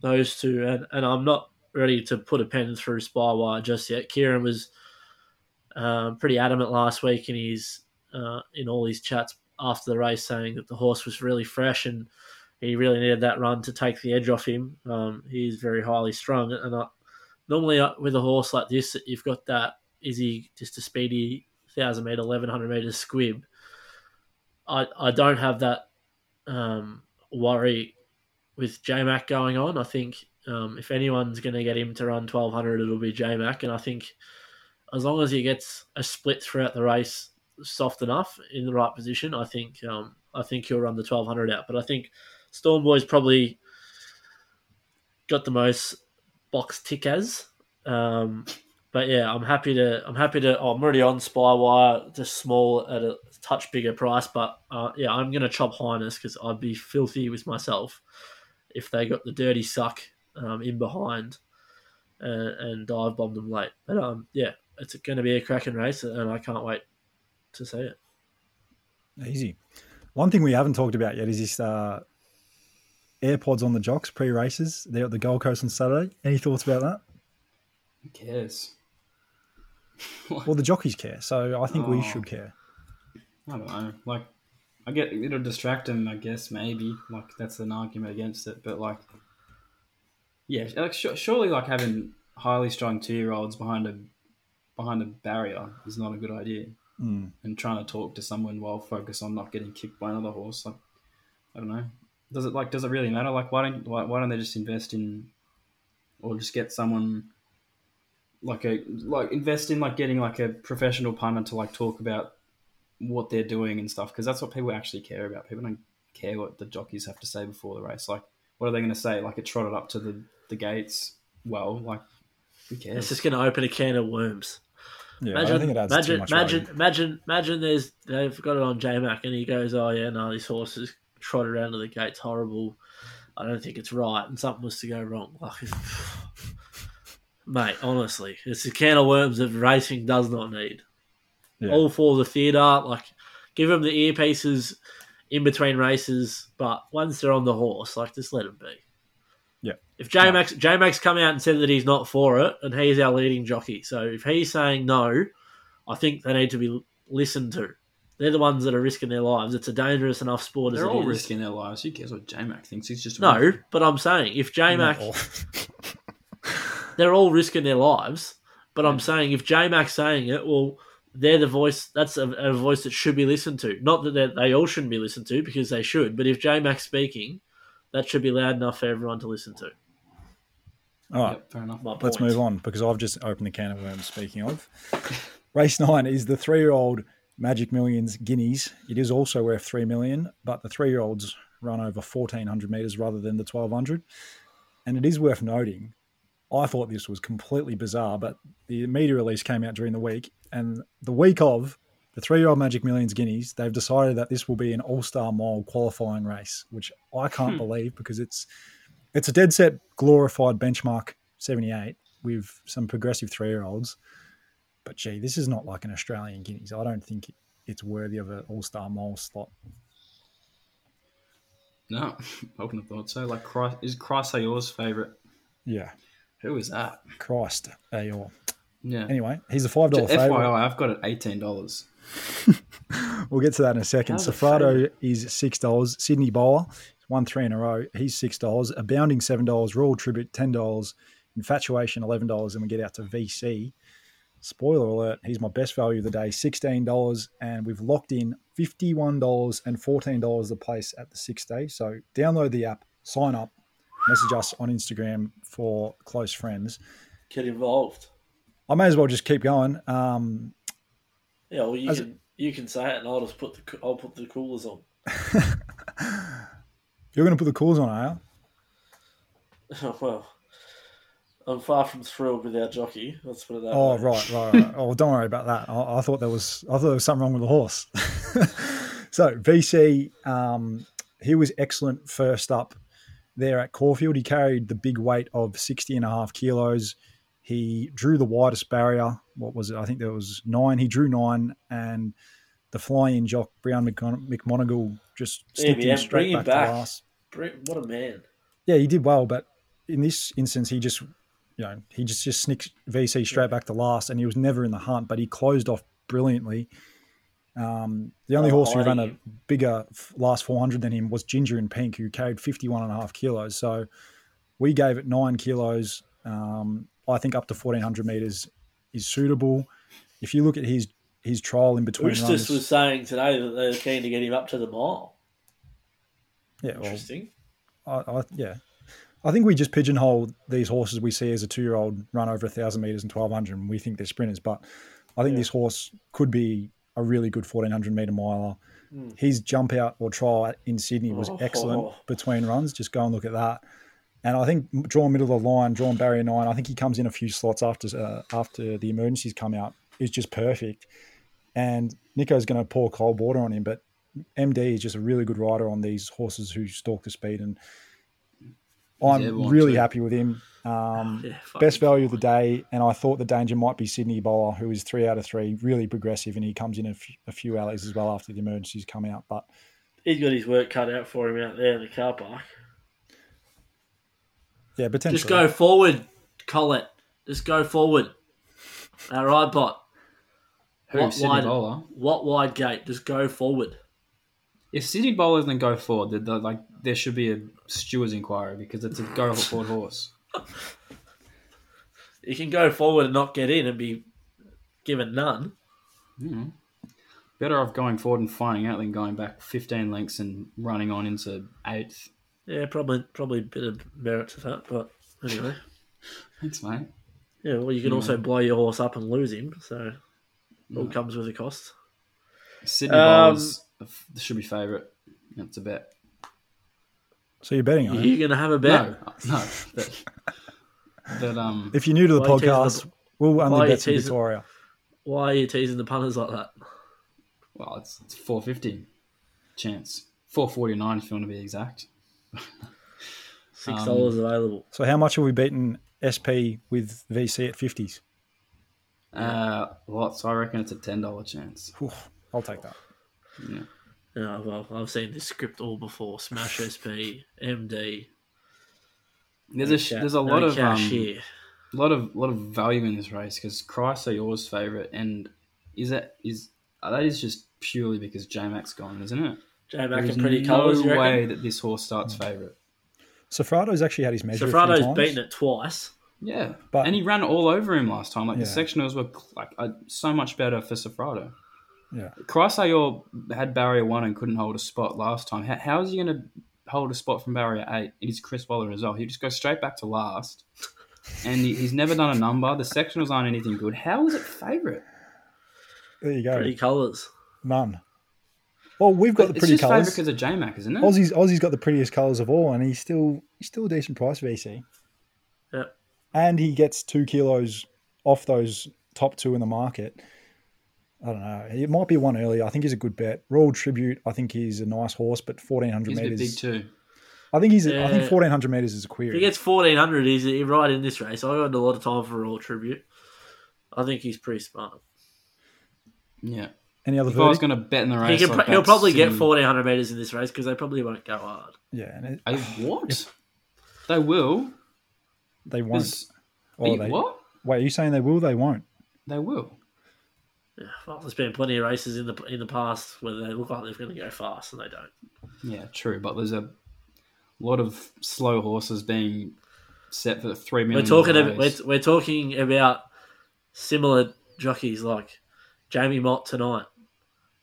those two, and, and I'm not ready to put a pen through Spywire just yet. Kieran was um, pretty adamant last week in his uh, in all his chats after the race, saying that the horse was really fresh and he really needed that run to take the edge off him. Um, he's very highly strung, and I, normally uh, with a horse like this, you've got that is he just a speedy thousand meter, eleven hundred meter squib. I I don't have that um, worry with J Mac going on. I think um, if anyone's going to get him to run twelve hundred, it'll be J Mac, and I think as long as he gets a split throughout the race soft enough in the right position, I think um, I think he'll run the twelve hundred out. But I think Storm Boy's probably got the most box tickers. Um, but yeah, I'm happy to. I'm happy to. Oh, I'm already on Spywire, just small at a touch bigger price. But uh, yeah, I'm gonna chop Highness because I'd be filthy with myself if they got the dirty suck um, in behind and, and dive bombed them late. But um, yeah, it's going to be a cracking race, and I can't wait to see it. easy. One thing we haven't talked about yet is this uh, AirPods on the jocks pre races. They're at the Gold Coast on Saturday. Any thoughts about that? Who cares? Well, the jockeys care, so I think we Oh. should care. I don't know. Like, I get it'll distract them. I guess maybe like that's an argument against it. But like, yeah, like su- surely like having highly strung two year olds behind a behind a barrier is not a good idea. Mm. And trying to talk to someone while focused on not getting kicked by another horse, like I don't know. Does it like does it really matter? Like why don't why, why don't they just invest in or just get someone like a like invest in like getting like a professional punter to like talk about what they're doing and stuff because that's what people actually care about. People don't care what the jockeys have to say before the race. Like, what are they going to say? Like, it trotted up to the, the gates. Well, like, who cares? It's just going to open a can of worms. Yeah, Imagine, I don't think it adds imagine, too much imagine, value. imagine, imagine. There's they've got it on J Mac, and he goes, "Oh yeah, no, this horse is trotted around to the gates, horrible. I don't think it's right, and something was to go wrong." Like, mate, honestly, it's a can of worms that racing does not need. Yeah. All for the theatre, like give them the earpieces in between races, but once they're on the horse, like just let them be. Yeah. If J Max J Max come out and said that he's not for it, and he's our leading jockey, so if he's saying no, I think they need to be listened to. They're the ones that are risking their lives. It's a dangerous enough sport They're as it all is. risking their lives. Who cares what J Mac thinks? He's just No, but I'm saying if J Mac, Or- they're all risking their lives. But I'm saying if J Mac's saying it, well, they're the voice. That's a, a voice that should be listened to. Not that they're- they all shouldn't be listened to because they should. But if J Mac's speaking, that should be loud enough for everyone to listen to. All right, Yep, fair enough. My let's point. move on because I've just opened the can of worms. Speaking of, race nine is the three-year-old Magic Millions Guineas. It is also worth three million, but the three-year-olds run over fourteen hundred meters rather than the twelve hundred. And it is worth noting, I thought this was completely bizarre, but the media release came out during the week, and the week of the three-year-old Magic Millions Guineas, they've decided that this will be an All-Star Mile qualifying race, which I can't hmm. believe because it's it's a dead set glorified benchmark 78 with some progressive three-year-olds. But gee, this is not like an Australian Guineas. I don't think it's worthy of an All-Star Mile slot. No, I wouldn't have thought so. Like, Christ, is Christ yours favourite? Yeah, Who is that? Christ, Ayor. Yeah. Anyway, he's a five dollar FYI. I've got it eighteen dollars. We'll get to that in a second. Safrado is six dollars. Sydney Bowler won three in a row. He's six dollars. Abounding seven dollars. Royal Tribute ten dollars. Infatuation eleven dollars. And we get out to VC. Spoiler alert: He's my best value of the day, sixteen dollars, and we've locked in fifty-one dollars and fourteen dollars a place at the sixth day. So download the app, sign up, message us on Instagram for close friends. Get involved. I may as well just keep going. Um, Yeah, well, you can you can say it, and I'll just put the I'll put the coolers on. you're going to put the coolers on, are you? well, I'm far from thrilled with our jockey. Let's put it that Oh way. right, right, right. Oh, don't worry about that. I, I thought there was, I thought there was something wrong with the horse. so VC, um, he was excellent first up there at Caulfield. He carried the big weight of 60 and a half kilos. He drew the widest barrier. What was it? I think there was nine. He drew nine, and the flying jock Brown McMonagle just Yeah, snipped man, him straight back, back. to last. What a man! Yeah, he did well, but in this instance, he just, you know, he just just snicked VC straight back to last, and he was never in the hunt, but he closed off brilliantly. Um, the only Oh, horse who ran a bigger last 400 than him was Ginger in Pink, who carried 51 and a half kilos. So we gave it nine kilos. Um, I think up to 1400 meters is suitable. If you look at his his trial in between Eustace runs, was saying today that they're keen to get him up to the mile. yeah, well, Interesting. I, I, yeah, I think we just pigeonhole these horses we see as a two-year-old run over a thousand meters and twelve hundred, and we think they're sprinters. But I think Yeah. this horse could be a really good fourteen hundred meter miler. Hmm. His jump out or trial in Sydney was Oh. excellent between runs. Just go and look at that. And I think drawn middle of the line, drawn barrier nine. I think he comes in a few slots after uh, after the emergencies come out. Is just perfect. And Nico's going to pour cold water on him, but MD is just a really good rider on these horses who stalk the speed, and I'm really too. happy with him. Um, Yeah, best value of the day, and I thought the danger might be Sydney Bowler, who is three out of three, really progressive, and he comes in a few, a few alleys as well after the emergencies come out. But He's got his work cut out for him out there in the car park. yeah, potentially. Just go forward, Collett. Just go forward. All right, bot. Who? What Sydney wide- Bowler. What wide gate? Just go forward. If Sydney Bowler doesn't go forward, then the- like there should be a stewards inquiry because it's a go forward horse. You can go forward and not get in and be given none. Mm. Better off going forward and finding out than going back 15 lengths and running on into eighth. Yeah, probably probably a bit of merit to that, but anyway. Thanks, mate. Yeah, well, you can also blow your horse up and lose him, so it all comes with a cost. Sydney Um, Bowls should be favourite. That's a bet. So you're betting on it. You're going to have a bet? No, no. But, but um, If you're new to the Why are you teasing podcast, the- we'll why are only you bet in teasing- Victoria. Why are you teasing the punters like that? well, it's, it's four fifty chance. Four forty nine if you want to be exact. Six Um, dollars available. So how much have we beaten SP with VC at 50s? Uh, lots. I reckon it's a ten dollar chance. Whew, I'll take that. Yeah. Yeah, well, I've seen this script all before. Smash SP, MD. There's a sh- there's a no lot of um, cash lot of lot of value in this race because Christ are yours favourite, and is that is uh, that is just purely because J Mac's gone, isn't it? J Mac There's and pretty no colours, you way that this horse starts favourite. Sofrado's actually had his measure. Sofrado's beaten it twice. Yeah, But- and he ran all over him last time. Like Yeah. the sectionals were like uh, so much better for Sofrado. Yeah. Christ Ayor had barrier one and couldn't hold a spot last time. How, how is he going to hold a spot from barrier eight? It is Chris Waller as well. He just goes straight back to last, and he, he's never done a number. The sectionals aren't anything good. How is it favourite? There you go. Pretty colours. None. Well, we've got the it's pretty just favourite colours. because of J Mac, isn't it? Aussie's Aussie's got the prettiest colours of all, and he's still he's still a decent price VC. Yeah. And he gets two kilos off those top two in the market. I don't know. It might be one earlier. I think he's a good bet. Royal Tribute. I think he's a nice horse, but fourteen hundred He's a meters. big too. I think he's. I think fourteen hundred meters is a If he gets 1400, he's he's right in this race. I got a lot of time for Royal Tribute. I think he's pretty smart. Yeah. Any other If I was going to bet in the He race, can, he'll bet probably get 1400 metres in this race because they probably won't go hard. Yeah, and it, I, what? They will. they won't. Or They- they, what? Wait, are you saying they will? They won't. They will. Yeah, well, there's been plenty of races in the in the past where they look like they're going to go fast and they don't. Yeah, true. But there's a lot of slow horses being set for the three We're minutes. talking about we're, we're talking about similar jockeys like Jamie Mott tonight,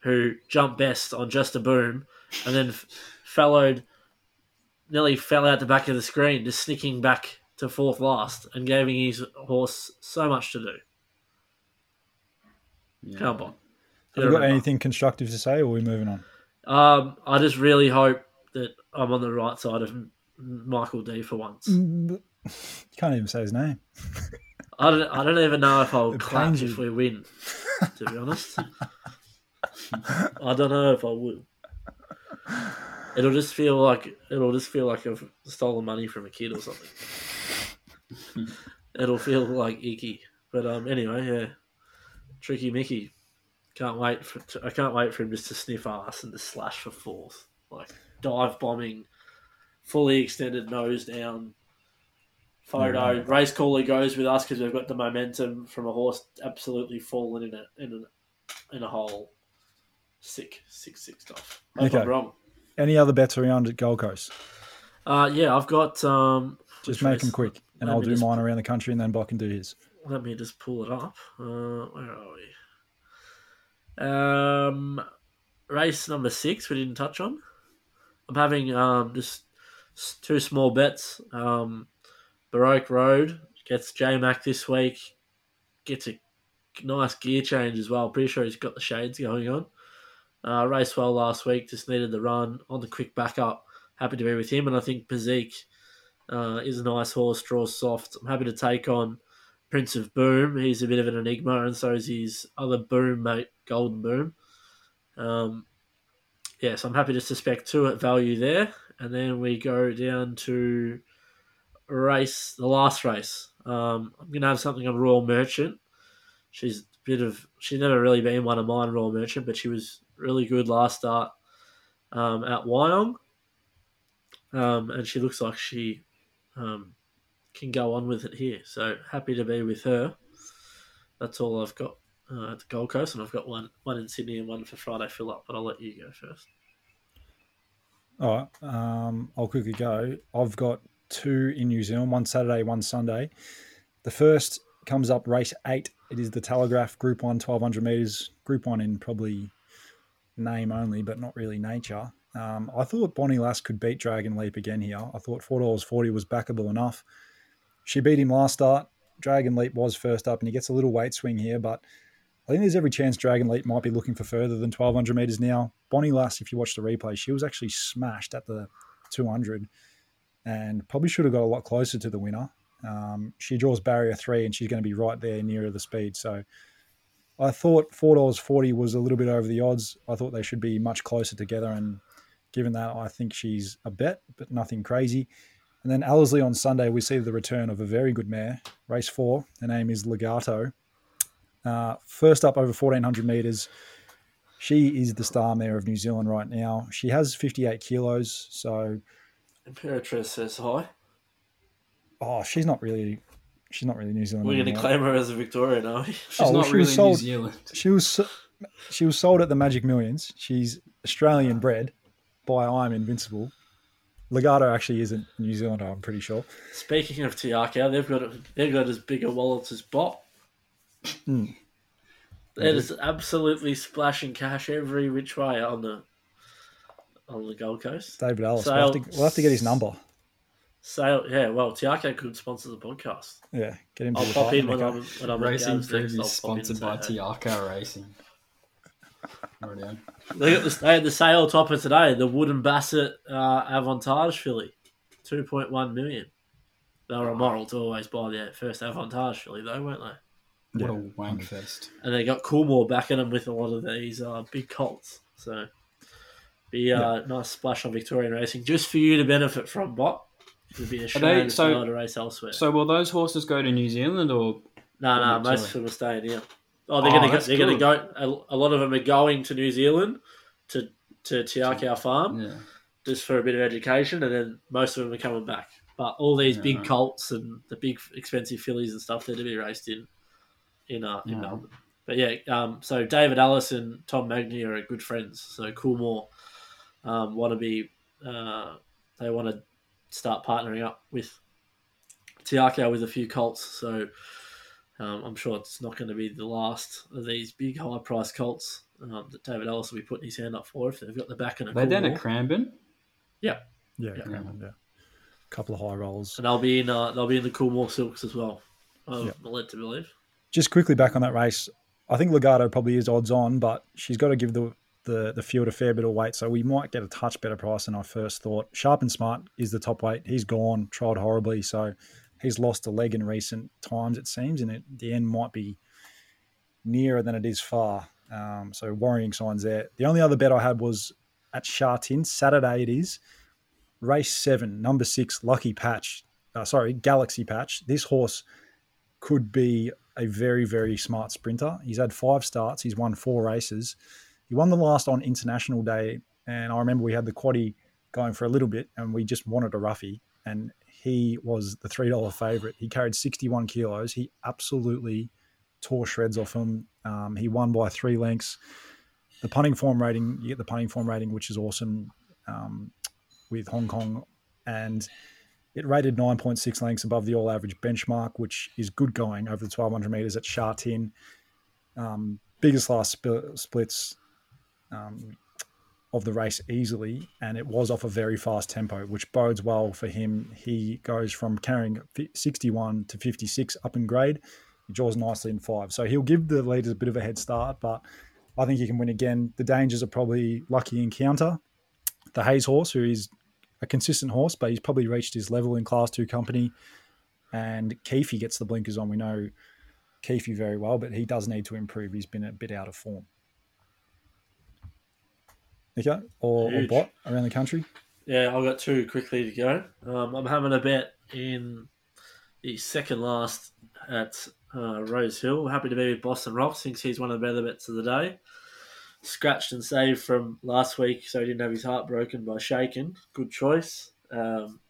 who jumped best on just a boom, and then f- followed, nearly fell out the back of the screen, just sneaking back to fourth last and giving his horse so much to do. Come on. Have you got anything constructive to say, or are we moving on? Um, I just really hope that I'm on the right side of Michael D for once. You can't even say his name. I don't. I don't even know if I'll It clap if we win. To be honest, I don't know if I will. It'll just feel like it'll just feel like I've stolen money from a kid or something. it'll feel like icky. But um, anyway, yeah, tricky Mickey. Can't wait for I can't wait for him just to sniff ass and to slash for fourth, like dive bombing, fully extended nose down. Photo race caller goes with us because we've got the momentum from a horse absolutely fallen in a in a in a hole. Sick, sick, sick stuff. Hope Okay. I'm wrong. Any other bets around at Gold Coast? Uh, yeah, I've got. Um, Just make race? them quick, and I'll do mine around the country, and then Bob can do his. Let me just pull it up. Uh, where are we? Um, race number six. We didn't touch on. I'm having um just two small bets. Um, Baroque Road gets J Mac this week. Gets a nice gear change as well. Pretty sure he's got the shades going on. Uh, raced well last week. Just needed the run on the quick backup. Happy to be with him, and I think Pazik uh, is a nice horse. Draws soft. I'm happy to take on Prince of Boom. He's a bit of an enigma, and so is his other Boom mate, Golden Boom. Um, yeah, so I'm happy to suspect two at value there, and then we go down to race the last race. Um, I'm gonna have something on Royal Merchant. She's a bit of she's never really been one of mine, Royal Merchant, but she was really good last start um, at Wyong, um, and she looks like she um, can go on with it here. So happy to be with her. That's all I've got uh, at the Gold Coast, and I've got one one in Sydney and one for Friday fill up. But I'll let you go first. All right, um, I'll quickly go. I've got two in New Zealand, one Saturday, one Sunday. The first comes up race eight. It is the Telegraph Group One, 1200 meters. Group One in probably name only, but not really nature. Um, I thought Bonnie Lass could beat Dragon Leap again here. I thought four dollars forty was backable enough. She beat him last start. Dragon Leap was first up, and he gets a little weight swing here, but I think there's every chance Dragon Leap might be looking for further than 1200 meters now. Bonnie Lass, if you watch the replay, she was actually smashed at the 200 and probably should have got a lot closer to the winner. Um, she draws barrier three and she's going to be right there nearer the speed. So I thought $4.40 was a little bit over the odds. I thought they should be much closer together. And given that, I think she's a bet, but nothing crazy. And then Ellerslie on Sunday, we see the return of a very good mare, race four. Her name is Legato. Uh, first up over 1400 meters. She is the star mare of New Zealand right now. She has 58 kilos. So, Imperatrice says hi. oh, she's not really, she's not really New Zealand. We're going to claim her as a Victorian, are we? She's Oh, well, not she really sold- New Zealand. She was she was sold at the Magic Millions. She's Australian bred by I'm Invincible. Legato actually isn't New Zealander, I'm pretty sure. Speaking of Te Akau, they've got they've got as big a wallet as Bot. Hmm. They're just absolutely splashing cash every which way on the on the Gold Coast. David Ellis. So- we'll, have to, we'll have to get his number. So yeah, well, Te Akau could sponsor the podcast. Yeah, get him I'll pop in when I'm when I'm at Racing Gav's next. I'll pop in and sponsored by say Racing. Rightio. They got the, they had the sale topper today. The Wootton Bassett uh, Avantage filly, two point one million. They were a moral to always buy their first Avantage filly, though, weren't they? What a wank fest. And they got Coolmore backing them with a lot of these uh, big colts. So be a uh, nice splash on Victorian racing, just for you to benefit from. Bot, it'd be a shame they- if so- to race elsewhere. So will those horses go to New Zealand or no, no, most sorry. of them are staying here. Oh, they're Oh, gonna go, they're gonna go. A, a lot of them are going to New Zealand to to Te Akau Farm. yeah? just for a bit of education, and then most of them are coming back. But all these Yeah, big right. colts and the big expensive fillies and stuff, they're to be raced in in uh, in Yeah. Melbourne. But yeah, um, so David Ellis and Tom Magnier are good friends. So Coolmore um, want to be uh, they want to start partnering up with Te Akau with a few colts. So um, I'm sure it's not going to be the last of these big high price colts um, that David Ellis will be putting his hand up for if they've got the back and a They down Coolmore. at Cranbourne. Yeah, Yeah. yeah. yeah. A couple of high rolls. And they'll be in uh, they'll be in the Coolmore Silks as well. I'm Yeah. led to believe. Just quickly back on that race, I think Legato probably is odds on, but she's got to give the, the the field a fair bit of weight, so we might get a touch better price than I first thought. Sharp and Smart is the top weight. He's gone, tried horribly, so he's lost a leg in recent times, it seems, and at the end might be nearer than it is far. Um, so worrying signs there. The only other bet I had was at Sha Tin, Saturday it is, race seven, number six, Lucky Patch. Uh, sorry, Galaxy Patch. This horse could be a very, very smart sprinter. He's had five starts. He's won four races. He won the last on International Day, and I remember we had the quaddy going for a little bit, and we just wanted a roughie, and he was the three dollar favorite. He carried sixty one kilos. He absolutely tore shreds off him. Um, he won by three lengths. The punting form rating, you get the punting form rating, which is awesome um, with Hong Kong, and it rated 9.6 lengths above the all average benchmark, which is good going over the 1200 meters at Sha Tin. Um, biggest last sp- splits um, of the race easily, and it was off a very fast tempo, which bodes well for him. He goes from carrying 61 to 56 up in grade. He draws nicely in five. So he'll give the leaders a bit of a head start, but I think he can win again. The dangers are probably Lucky Encounter, the Hayes horse, who is a consistent horse, but he's probably reached his level in Class Two company. And Keefe gets the blinkers on. We know Keefe very well, but he does need to improve. He's been a bit out of form. Okay, or, or around the country. Yeah, I've got two quickly to go. Um, I'm having a bet in the second last at uh, Rose Hill. Happy to be with Boston Rocks. Thinks he's one of the better bets of the day. Scratched and saved from last week, so he didn't have his heart broken by shaking. Good choice. Um,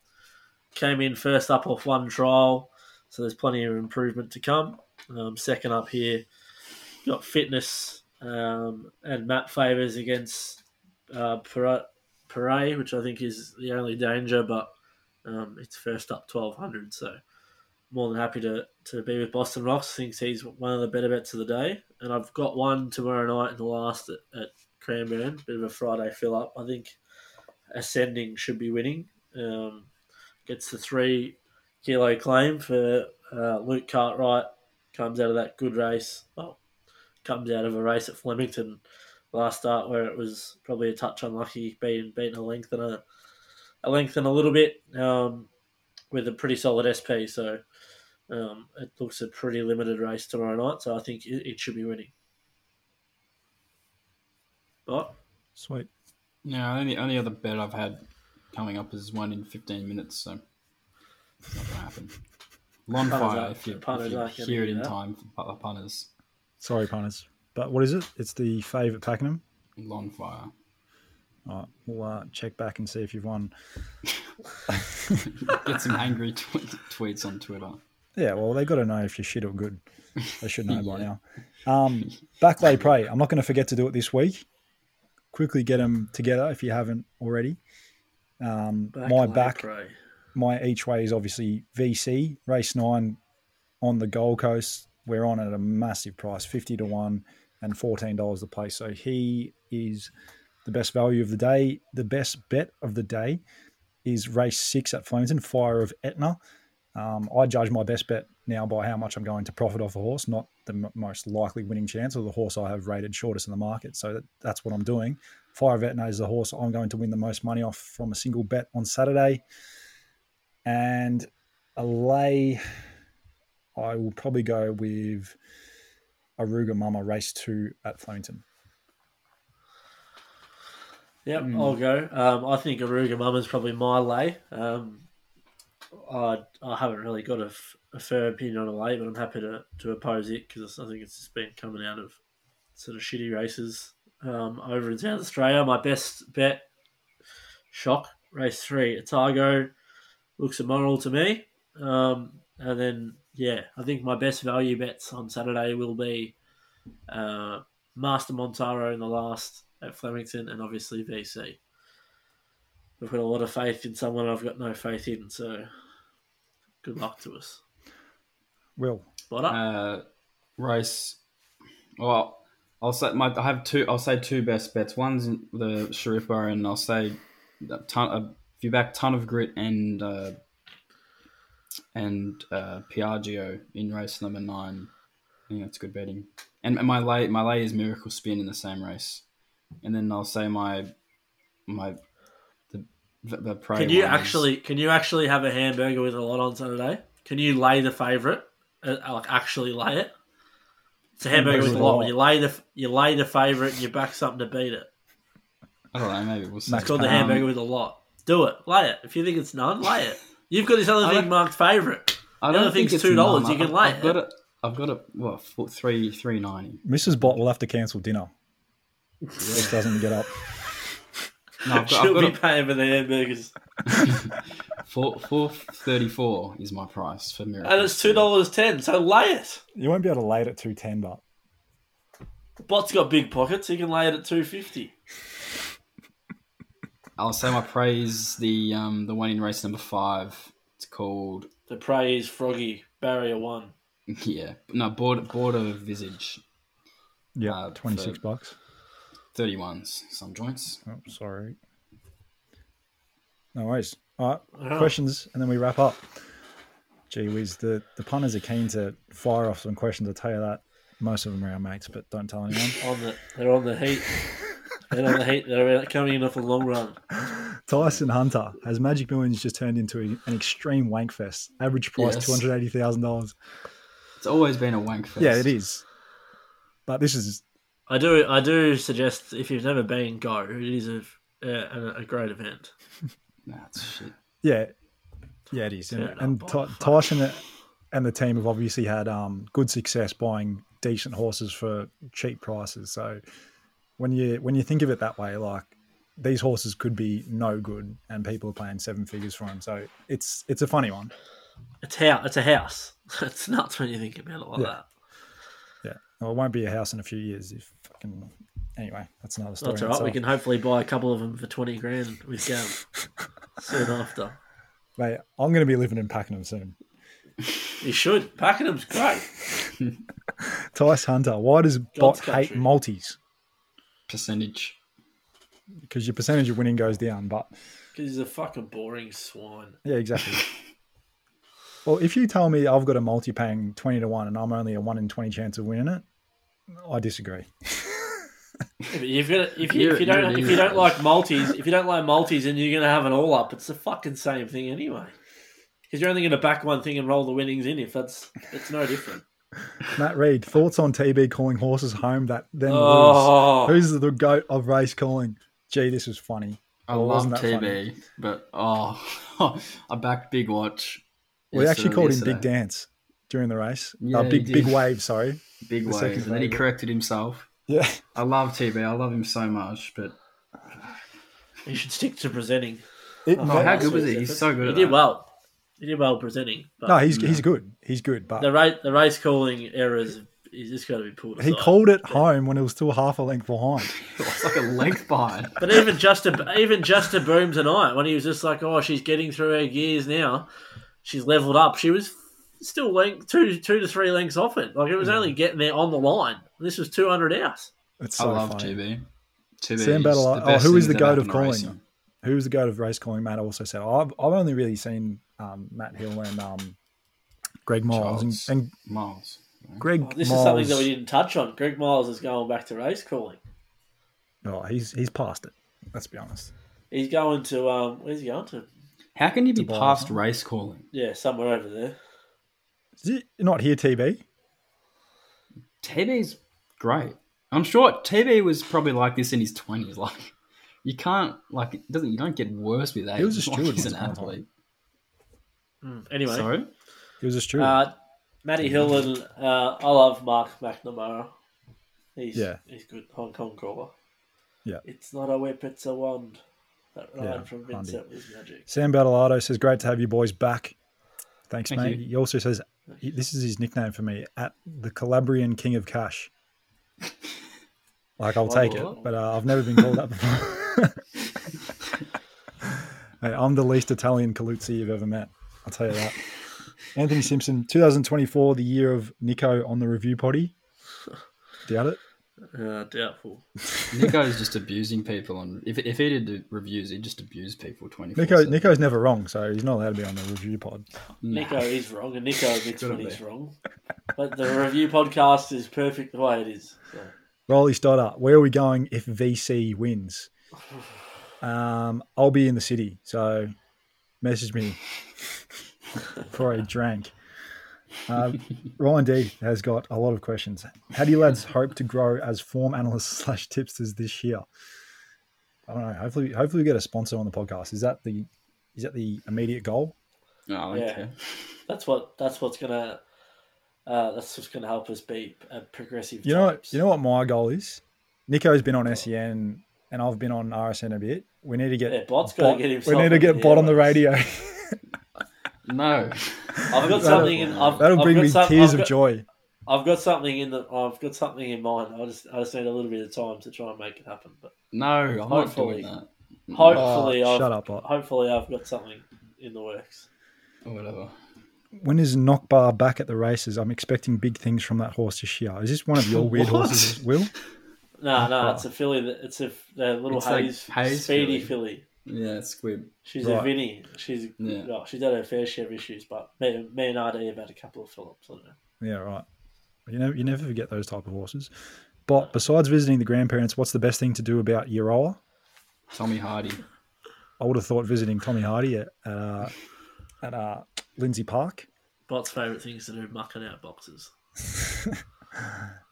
came in first up off one trial, so there's plenty of improvement to come. Um, second up here, got fitness um, and map favors against uh, Pere, which I think is the only danger, but um, it's first up 1200, so more than happy to, to be with Boston Rocks. Thinks he's one of the better bets of the day. And I've got one tomorrow night in the last at, at Cranbourne, bit of a Friday fill up. I think Ascending should be winning. Um, gets the three kilo claim for uh, Luke Cartwright, comes out of that good race. Well, comes out of a race at Flemington last start where it was probably a touch unlucky being beaten a length and a, a length and a little bit um, with a pretty solid SP. So um, it looks a pretty limited race tomorrow night. So I think it, it should be winning. But Sweet. Yeah, only only other bet I've had coming up is one in fifteen minutes, so it's not gonna happen. Long fire if you, if you hear it in that. time for pu- punters. Sorry, punters. But what is it? It's the fave at Pakenham. Long fire. All right, we'll uh, check back and see if you've won. Get some angry tw- tweets on Twitter. Yeah, well, they got to know if you're shit or good. They should know by now. Um, backlay prey. I'm not going to forget to do it this week. Quickly get them together if you haven't already. Um, back my lay back, pro. my each way is obviously VC race nine on the Gold Coast. We're on at a massive price, fifty to one and fourteen dollars a place. So he is the best value of the day. The best bet of the day is race six at Flemington, Fire of Etna. Um, I judge my best bet now by how much I'm going to profit off a horse, not the m- most likely winning chance or the horse I have rated shortest in the market. So that, that's what I'm doing. Fire of Etna is the horse I'm going to win the most money off from a single bet on Saturday. And a lay, I will probably go with Aruga Mama race two at Flemington. Yep, I'll go. Um, I think Aruga Mama's probably my lay. Um, I, I haven't really got a, f- a fair opinion on a lay, but I'm happy to, to oppose it because I think it's just been coming out of sort of shitty races um, over in South Australia. My best bet, shock, race three, Otago, looks immoral to me. Um, and then, yeah, I think my best value bets on Saturday will be uh, Master Montaro in the last at Flemington and obviously VC. We've got a lot of faith in someone I've got no faith in, so good luck to us. Will. What up? Uh, race. Well, I'll say my. I have two. I'll say two best bets. One's the Sharifo, and I'll say a ton. A, if you back ton of grit and uh, and uh, Piaggio in race number nine, I think that's good betting. And my lay my lay is Miracle Spin in the same race, and then I'll say my my the the prey can you one is- actually can you actually have a hamburger with a lot on Saturday? Can you lay the favourite? Uh, like actually lay it? It's a hamburger with a lot. You lay the you lay the favourite and you back something to beat it. I don't know. Maybe we'll see. Max It's called the Um, hamburger with a lot. Do it. Lay it. If you think it's none, lay it. You've got this other thing don't- marked favourite. I The other think thing's it's $2, you can lay I've got it. it. I've got a what four- three three ninety. Mrs. Bot will have to cancel dinner. This doesn't get up. No, I've got, She'll I've be a, paying for the hamburgers. four four thirty four is my price for Miracle. And it's two dollars ten, so lay it. You won't be able to lay it at 210, but Bot's got big pockets, he can lay it at two fifty. I'll say my praise the um the one in race number five. It's called The praise froggy, barrier one. yeah no border border visage yeah, Uh, 26 bucks. thirty ones some joints. Oh, sorry. No worries. All right, Alright. questions, and then we wrap up. Gee whiz, the, the punters are keen to fire off some questions. I'll tell you that. Most of them are our mates, but don't tell anyone. On the they're on the heat. They're on the heat. They're coming in off a long run. Tyson Hunter has Magic Millions just turned into a- an extreme wank fest. Average price Yes. two hundred eighty thousand dollars. It's always been a wank fest. Yeah, it is. But this is I do I do suggest if you've never been, go. It is a a, a great event. Nah, it's shit. yeah, yeah, it is. Turn And, up, and Ty- Tyson and the team have obviously had um, good success buying decent horses for cheap prices. So when you when you think of it that way, like these horses could be no good, and people are paying seven figures for them. So it's it's a funny one. It's how it's a house. It's nuts when you think about it like Yeah. that. Yeah, well, it won't be a house in a few years if fucking. Anyway, that's another story. That's all right. We can hopefully buy a couple of them for twenty grand with Gav soon after. Mate, I'm going to be living in Pakenham soon. You should. Pakenham's great. Tice Hunter, why does Bot hate country. Multis? Percentage. Because your percentage of winning goes down. But Because he's a fucking boring swine. yeah, exactly. well, if you tell me I've got a multi paying 20 to 1 and I'm only a 1 in 20 chance of winning it, I disagree. Yeah, but If you if you, You're- if you you're don't if you don't like multis, if you don't like multis, and you're gonna have an all up, it's the fucking same thing anyway. Because you're only gonna back one thing and roll the winnings in. If that's it's no different. Matt Reed, thoughts on TB calling horses home that then Oh. lose? Who's the goat of race calling? Gee, this was funny. I Well, love wasn't funny? TB, but oh, I backed Big Watch. We actually yesterday- called him Big. Dance during the race. Yeah, uh, big big wave, sorry. Big the wave, and then he corrected himself. Yeah. I love TB. I love him so much, but he should stick to presenting. It- oh, how good was week's he? He's so good. He at did that. well. He did well presenting. But no, he's he's good. He's good, but the race the race calling errors. is just got to be pulled aside. he called it home when it was still half a length behind. It's like a length behind. But even just to even just to Boom tonight, when he was just like, "Oh, she's getting through her gears now. She's leveled up." She was still length two two to three lengths off it. Like it was only getting there on the line. This was two hundred out. It's I love funny. TB. TB. Sam Battle- oh, who is the goat of calling? racing. Who's the goat of race calling? Matt also said. I've, I've only really seen um, Matt Hill and um, Greg Miles and, and Miles. Greg. Oh, this Miles, is something that we didn't touch on. Greg Miles is going back to race calling. Oh, he's he's past it. Let's be honest. He's going to um, where's he going to? How can you be Dubai, past huh? race calling? Yeah, somewhere over there. Is it not here, TB? TB's great. I'm sure TB was probably like this in his twenties. Like you can't like it doesn't you don't get worse with age. He was a It's like steward he's an once upon. Anyway, Sorry. He was a steward. uh, Matty Hill and uh, I love Mark McNamara. He's Yeah. he's good Hong Kong caller. Yeah. It's not a whip, it's a wand. That line Yeah, from Andy. Vincent was magic. Sam Battleado says, "Great to have you boys back." Thanks, Thank mate. you. He also says, he- "This is his nickname for me at the Calabrian King of Cash." Like I'll take it, but uh, I've never been called that before. hey, I'm the least Italian Caluzzi you've ever met. I'll tell you that. Anthony Simpson, 2024, the year of Nico on the review potty. Doubt it. Uh, doubtful. Nico's just abusing people, and if, if he did the reviews, he'd just abuse people twenty four. Nico, Nico's never wrong, so he's not allowed to be on the review pod. Nico is wrong, and Nico admits when he's wrong. But the review podcast is perfect the way it is. So. Rolly Stoddart, where are we going if VC wins? Um, I'll be in the city, so message me for a drank. Uh, Ryan D has got a lot of questions. How do you lads hope to grow as form analysts slash tipsters this year? I don't know. Hopefully, hopefully we get a sponsor on the podcast. Is that the is that the immediate goal? No, I Yeah. care. That's what that's what's gonna uh, that's what's gonna help us be a progressive. You know what? You know what my goal is. Nico's been on SEN and I've been on RSN a bit. We need to get Yeah, Bot's gotta get We need to on get the Bot on the radio. No, I've got something in. I've, That'll I've bring got me some- tears I've of joy. I've got something in the. I've got something in mind. I just I just need a little bit of time to try and make it happen. But no, I'm not Hopefully. doing that. hopefully, Oh, I've, shut up, Bot. hopefully I've got something in the works. Or whatever. When is Knockbar back at the races? I'm expecting big things from that horse this year. Is this one of your weird horses, Will? No, no, it's a filly. That, it's a the little It's like haze, haze speedy filly. filly. Yeah, squib. She's a Right. Vinny. She's Yeah. oh, she's had her fair share of issues, but me, me and RD have had a couple of Phillips. I don't. Yeah, right. You never, you never forget those type of horses. But besides visiting the grandparents, what's the best thing to do about Euroa? Tommy Hardy. I would have thought visiting Tommy Hardy at at, uh, at uh, Lindsay Park. Bot's favourite things to do: mucking out boxes.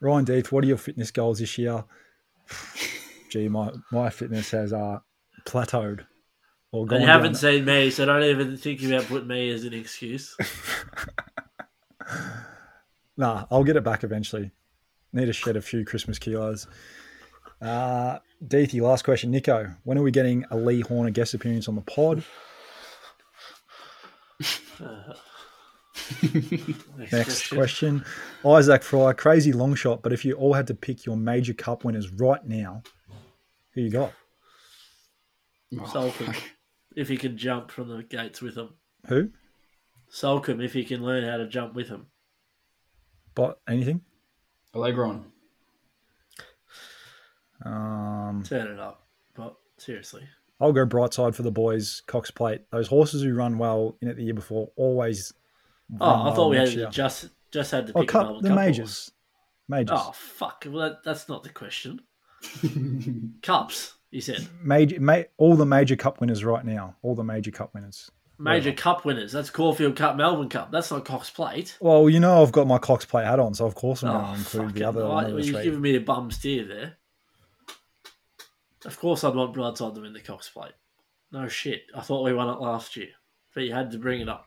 Ryan Deeth, what are your fitness goals this year? Gee, my, my fitness has uh, plateaued. Or And gone you haven't down. seen me, so don't even think about putting me as an excuse. Nah, I'll get it back eventually. Need to shed a few Christmas kilos. Uh, Deethy, last question. Nico, when are we getting a Lee Horner guest appearance on the pod? Next, Next question. Isaac Fry, crazy long shot, but if you all had to pick your major cup winners right now, who you got? Soulcombe, if he can jump from the gates with him. Who? Soulcombe, if he can learn how to jump with him. But anything? Allegron. Um, Turn it up. But seriously. I'll go Brightside for the boys. Cox Plate. Those horses who run well in it the year before always. Oh, I thought we had year. just just had to pick cup, the majors. Majors. Oh fuck! Well, that, that's not the question. Cups, you said. Major, ma- all the major cup winners right now. All the major cup winners. Major Cup winners. That's Caulfield Cup, Melbourne Cup. That's not Cox Plate. Well, you know I've got my Cox plate hat on, so of course I'm Oh, going to include the other right. Well, you're giving me a bum steer there. Of course, I'd want Brightside them in the Cox Plate. No shit. I thought we won it last year, but you had to bring it up.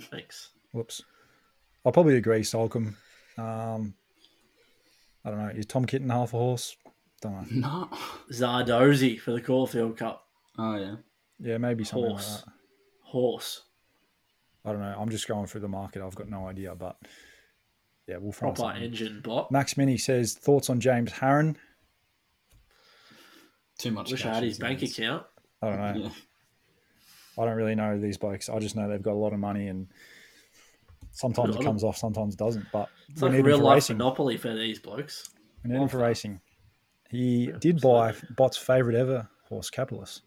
Thanks. Whoops. I'll probably agree, Soulcombe. Um, I don't know. Is Tom Kitten half a horse? Don't know. No. Zardozi for the Caulfield Cup. Oh yeah. Yeah, maybe something Horse. like that. Horse. I don't know. I'm just going through the market. I've got no idea, but yeah, we'll find Proper something. engine bot. Max Mini says thoughts on James Harron. Too much. Wish I had his bank days. account. I don't know. Yeah. I don't really know these blokes. I just know they've got a lot of money, and sometimes it comes off, sometimes it doesn't. But It's we like a need real life racing. monopoly for these blokes. We need him for racing. He Yeah, did buy absolutely. Bot's favourite ever horse, Capitalist.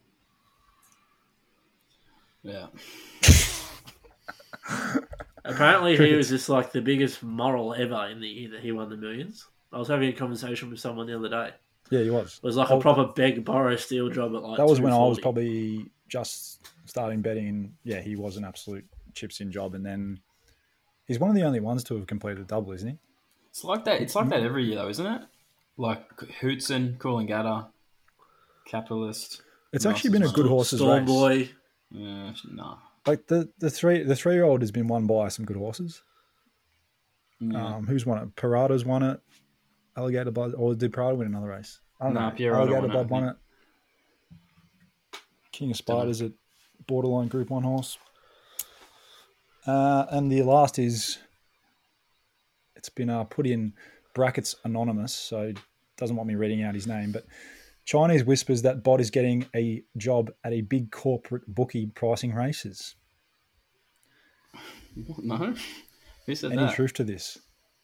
Yeah. Apparently, he was just like the biggest moral ever in the year that he won the millions. I was having a conversation with someone the other day. Yeah, he was. It was like Oh, a proper beg, borrow, steal job at like. That was when I was probably just starting betting. Yeah, he was an absolute chips in job. And then he's one of the only ones to have completed a double, isn't he? It's like that. It's like that every year, though, isn't it? Like Houtzen, Coolangatta, Capitalist. It's actually been a good on? horses Storm race. Boy. Yeah, nah. Like the the three the three year old has been won by some good horses. Yeah. Um, who's won it? Parada's won it. Alligator Blood, or did Parada win another race? I don't No, know. Pierrot Alligator won it, Blood I won think. it. King of Spiders at borderline Group One horse. Uh, and the last is it's been uh, put in brackets anonymous, so doesn't want me reading out his name, but Chinese whispers that Bot is getting a job at a big corporate bookie pricing races. no. Who said Any that? truth to this?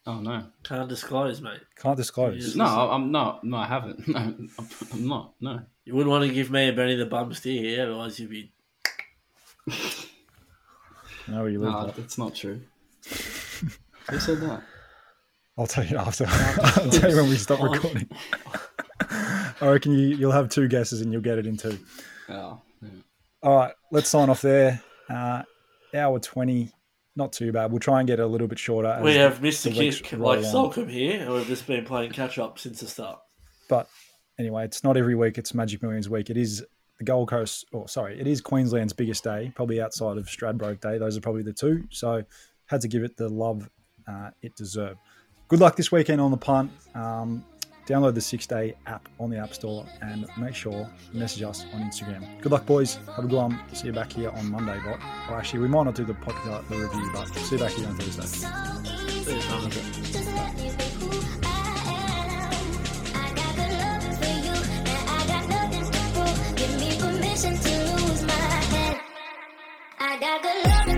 Oh no. Can't disclose, mate. Can't disclose. No, I'm not. No, I haven't. No, I'm- I'm not. No. You wouldn't want to give me a Benny the bum steer here, otherwise you'd be. know where you live. No, Bot. that's not true. Who said that? I'll tell you after. I'll tell you when we stop recording. I reckon you, you'll have two guesses and you'll get it in two. Oh, yeah. All right, let's sign off there. Uh, hour 20, not too bad. We'll try and get it a little bit shorter. as We the- have Mr. the weeks Kick like on. Soulcombe here, and we've just been playing catch up since the start. But anyway, it's not every week. It's Magic Millions week. It is the Gold Coast, or sorry, it is Queensland's biggest day, probably outside of Stradbroke Day. Those are probably the two. So had to give it the love uh, it deserved. Good luck this weekend on the punt. Um, download the six day app on the App Store and make sure you message us on Instagram. Good luck, boys. Have a good one. See you back here on Monday, But Or actually, we might not do the podcast, the review, but see you back here on Thursday. I got good loving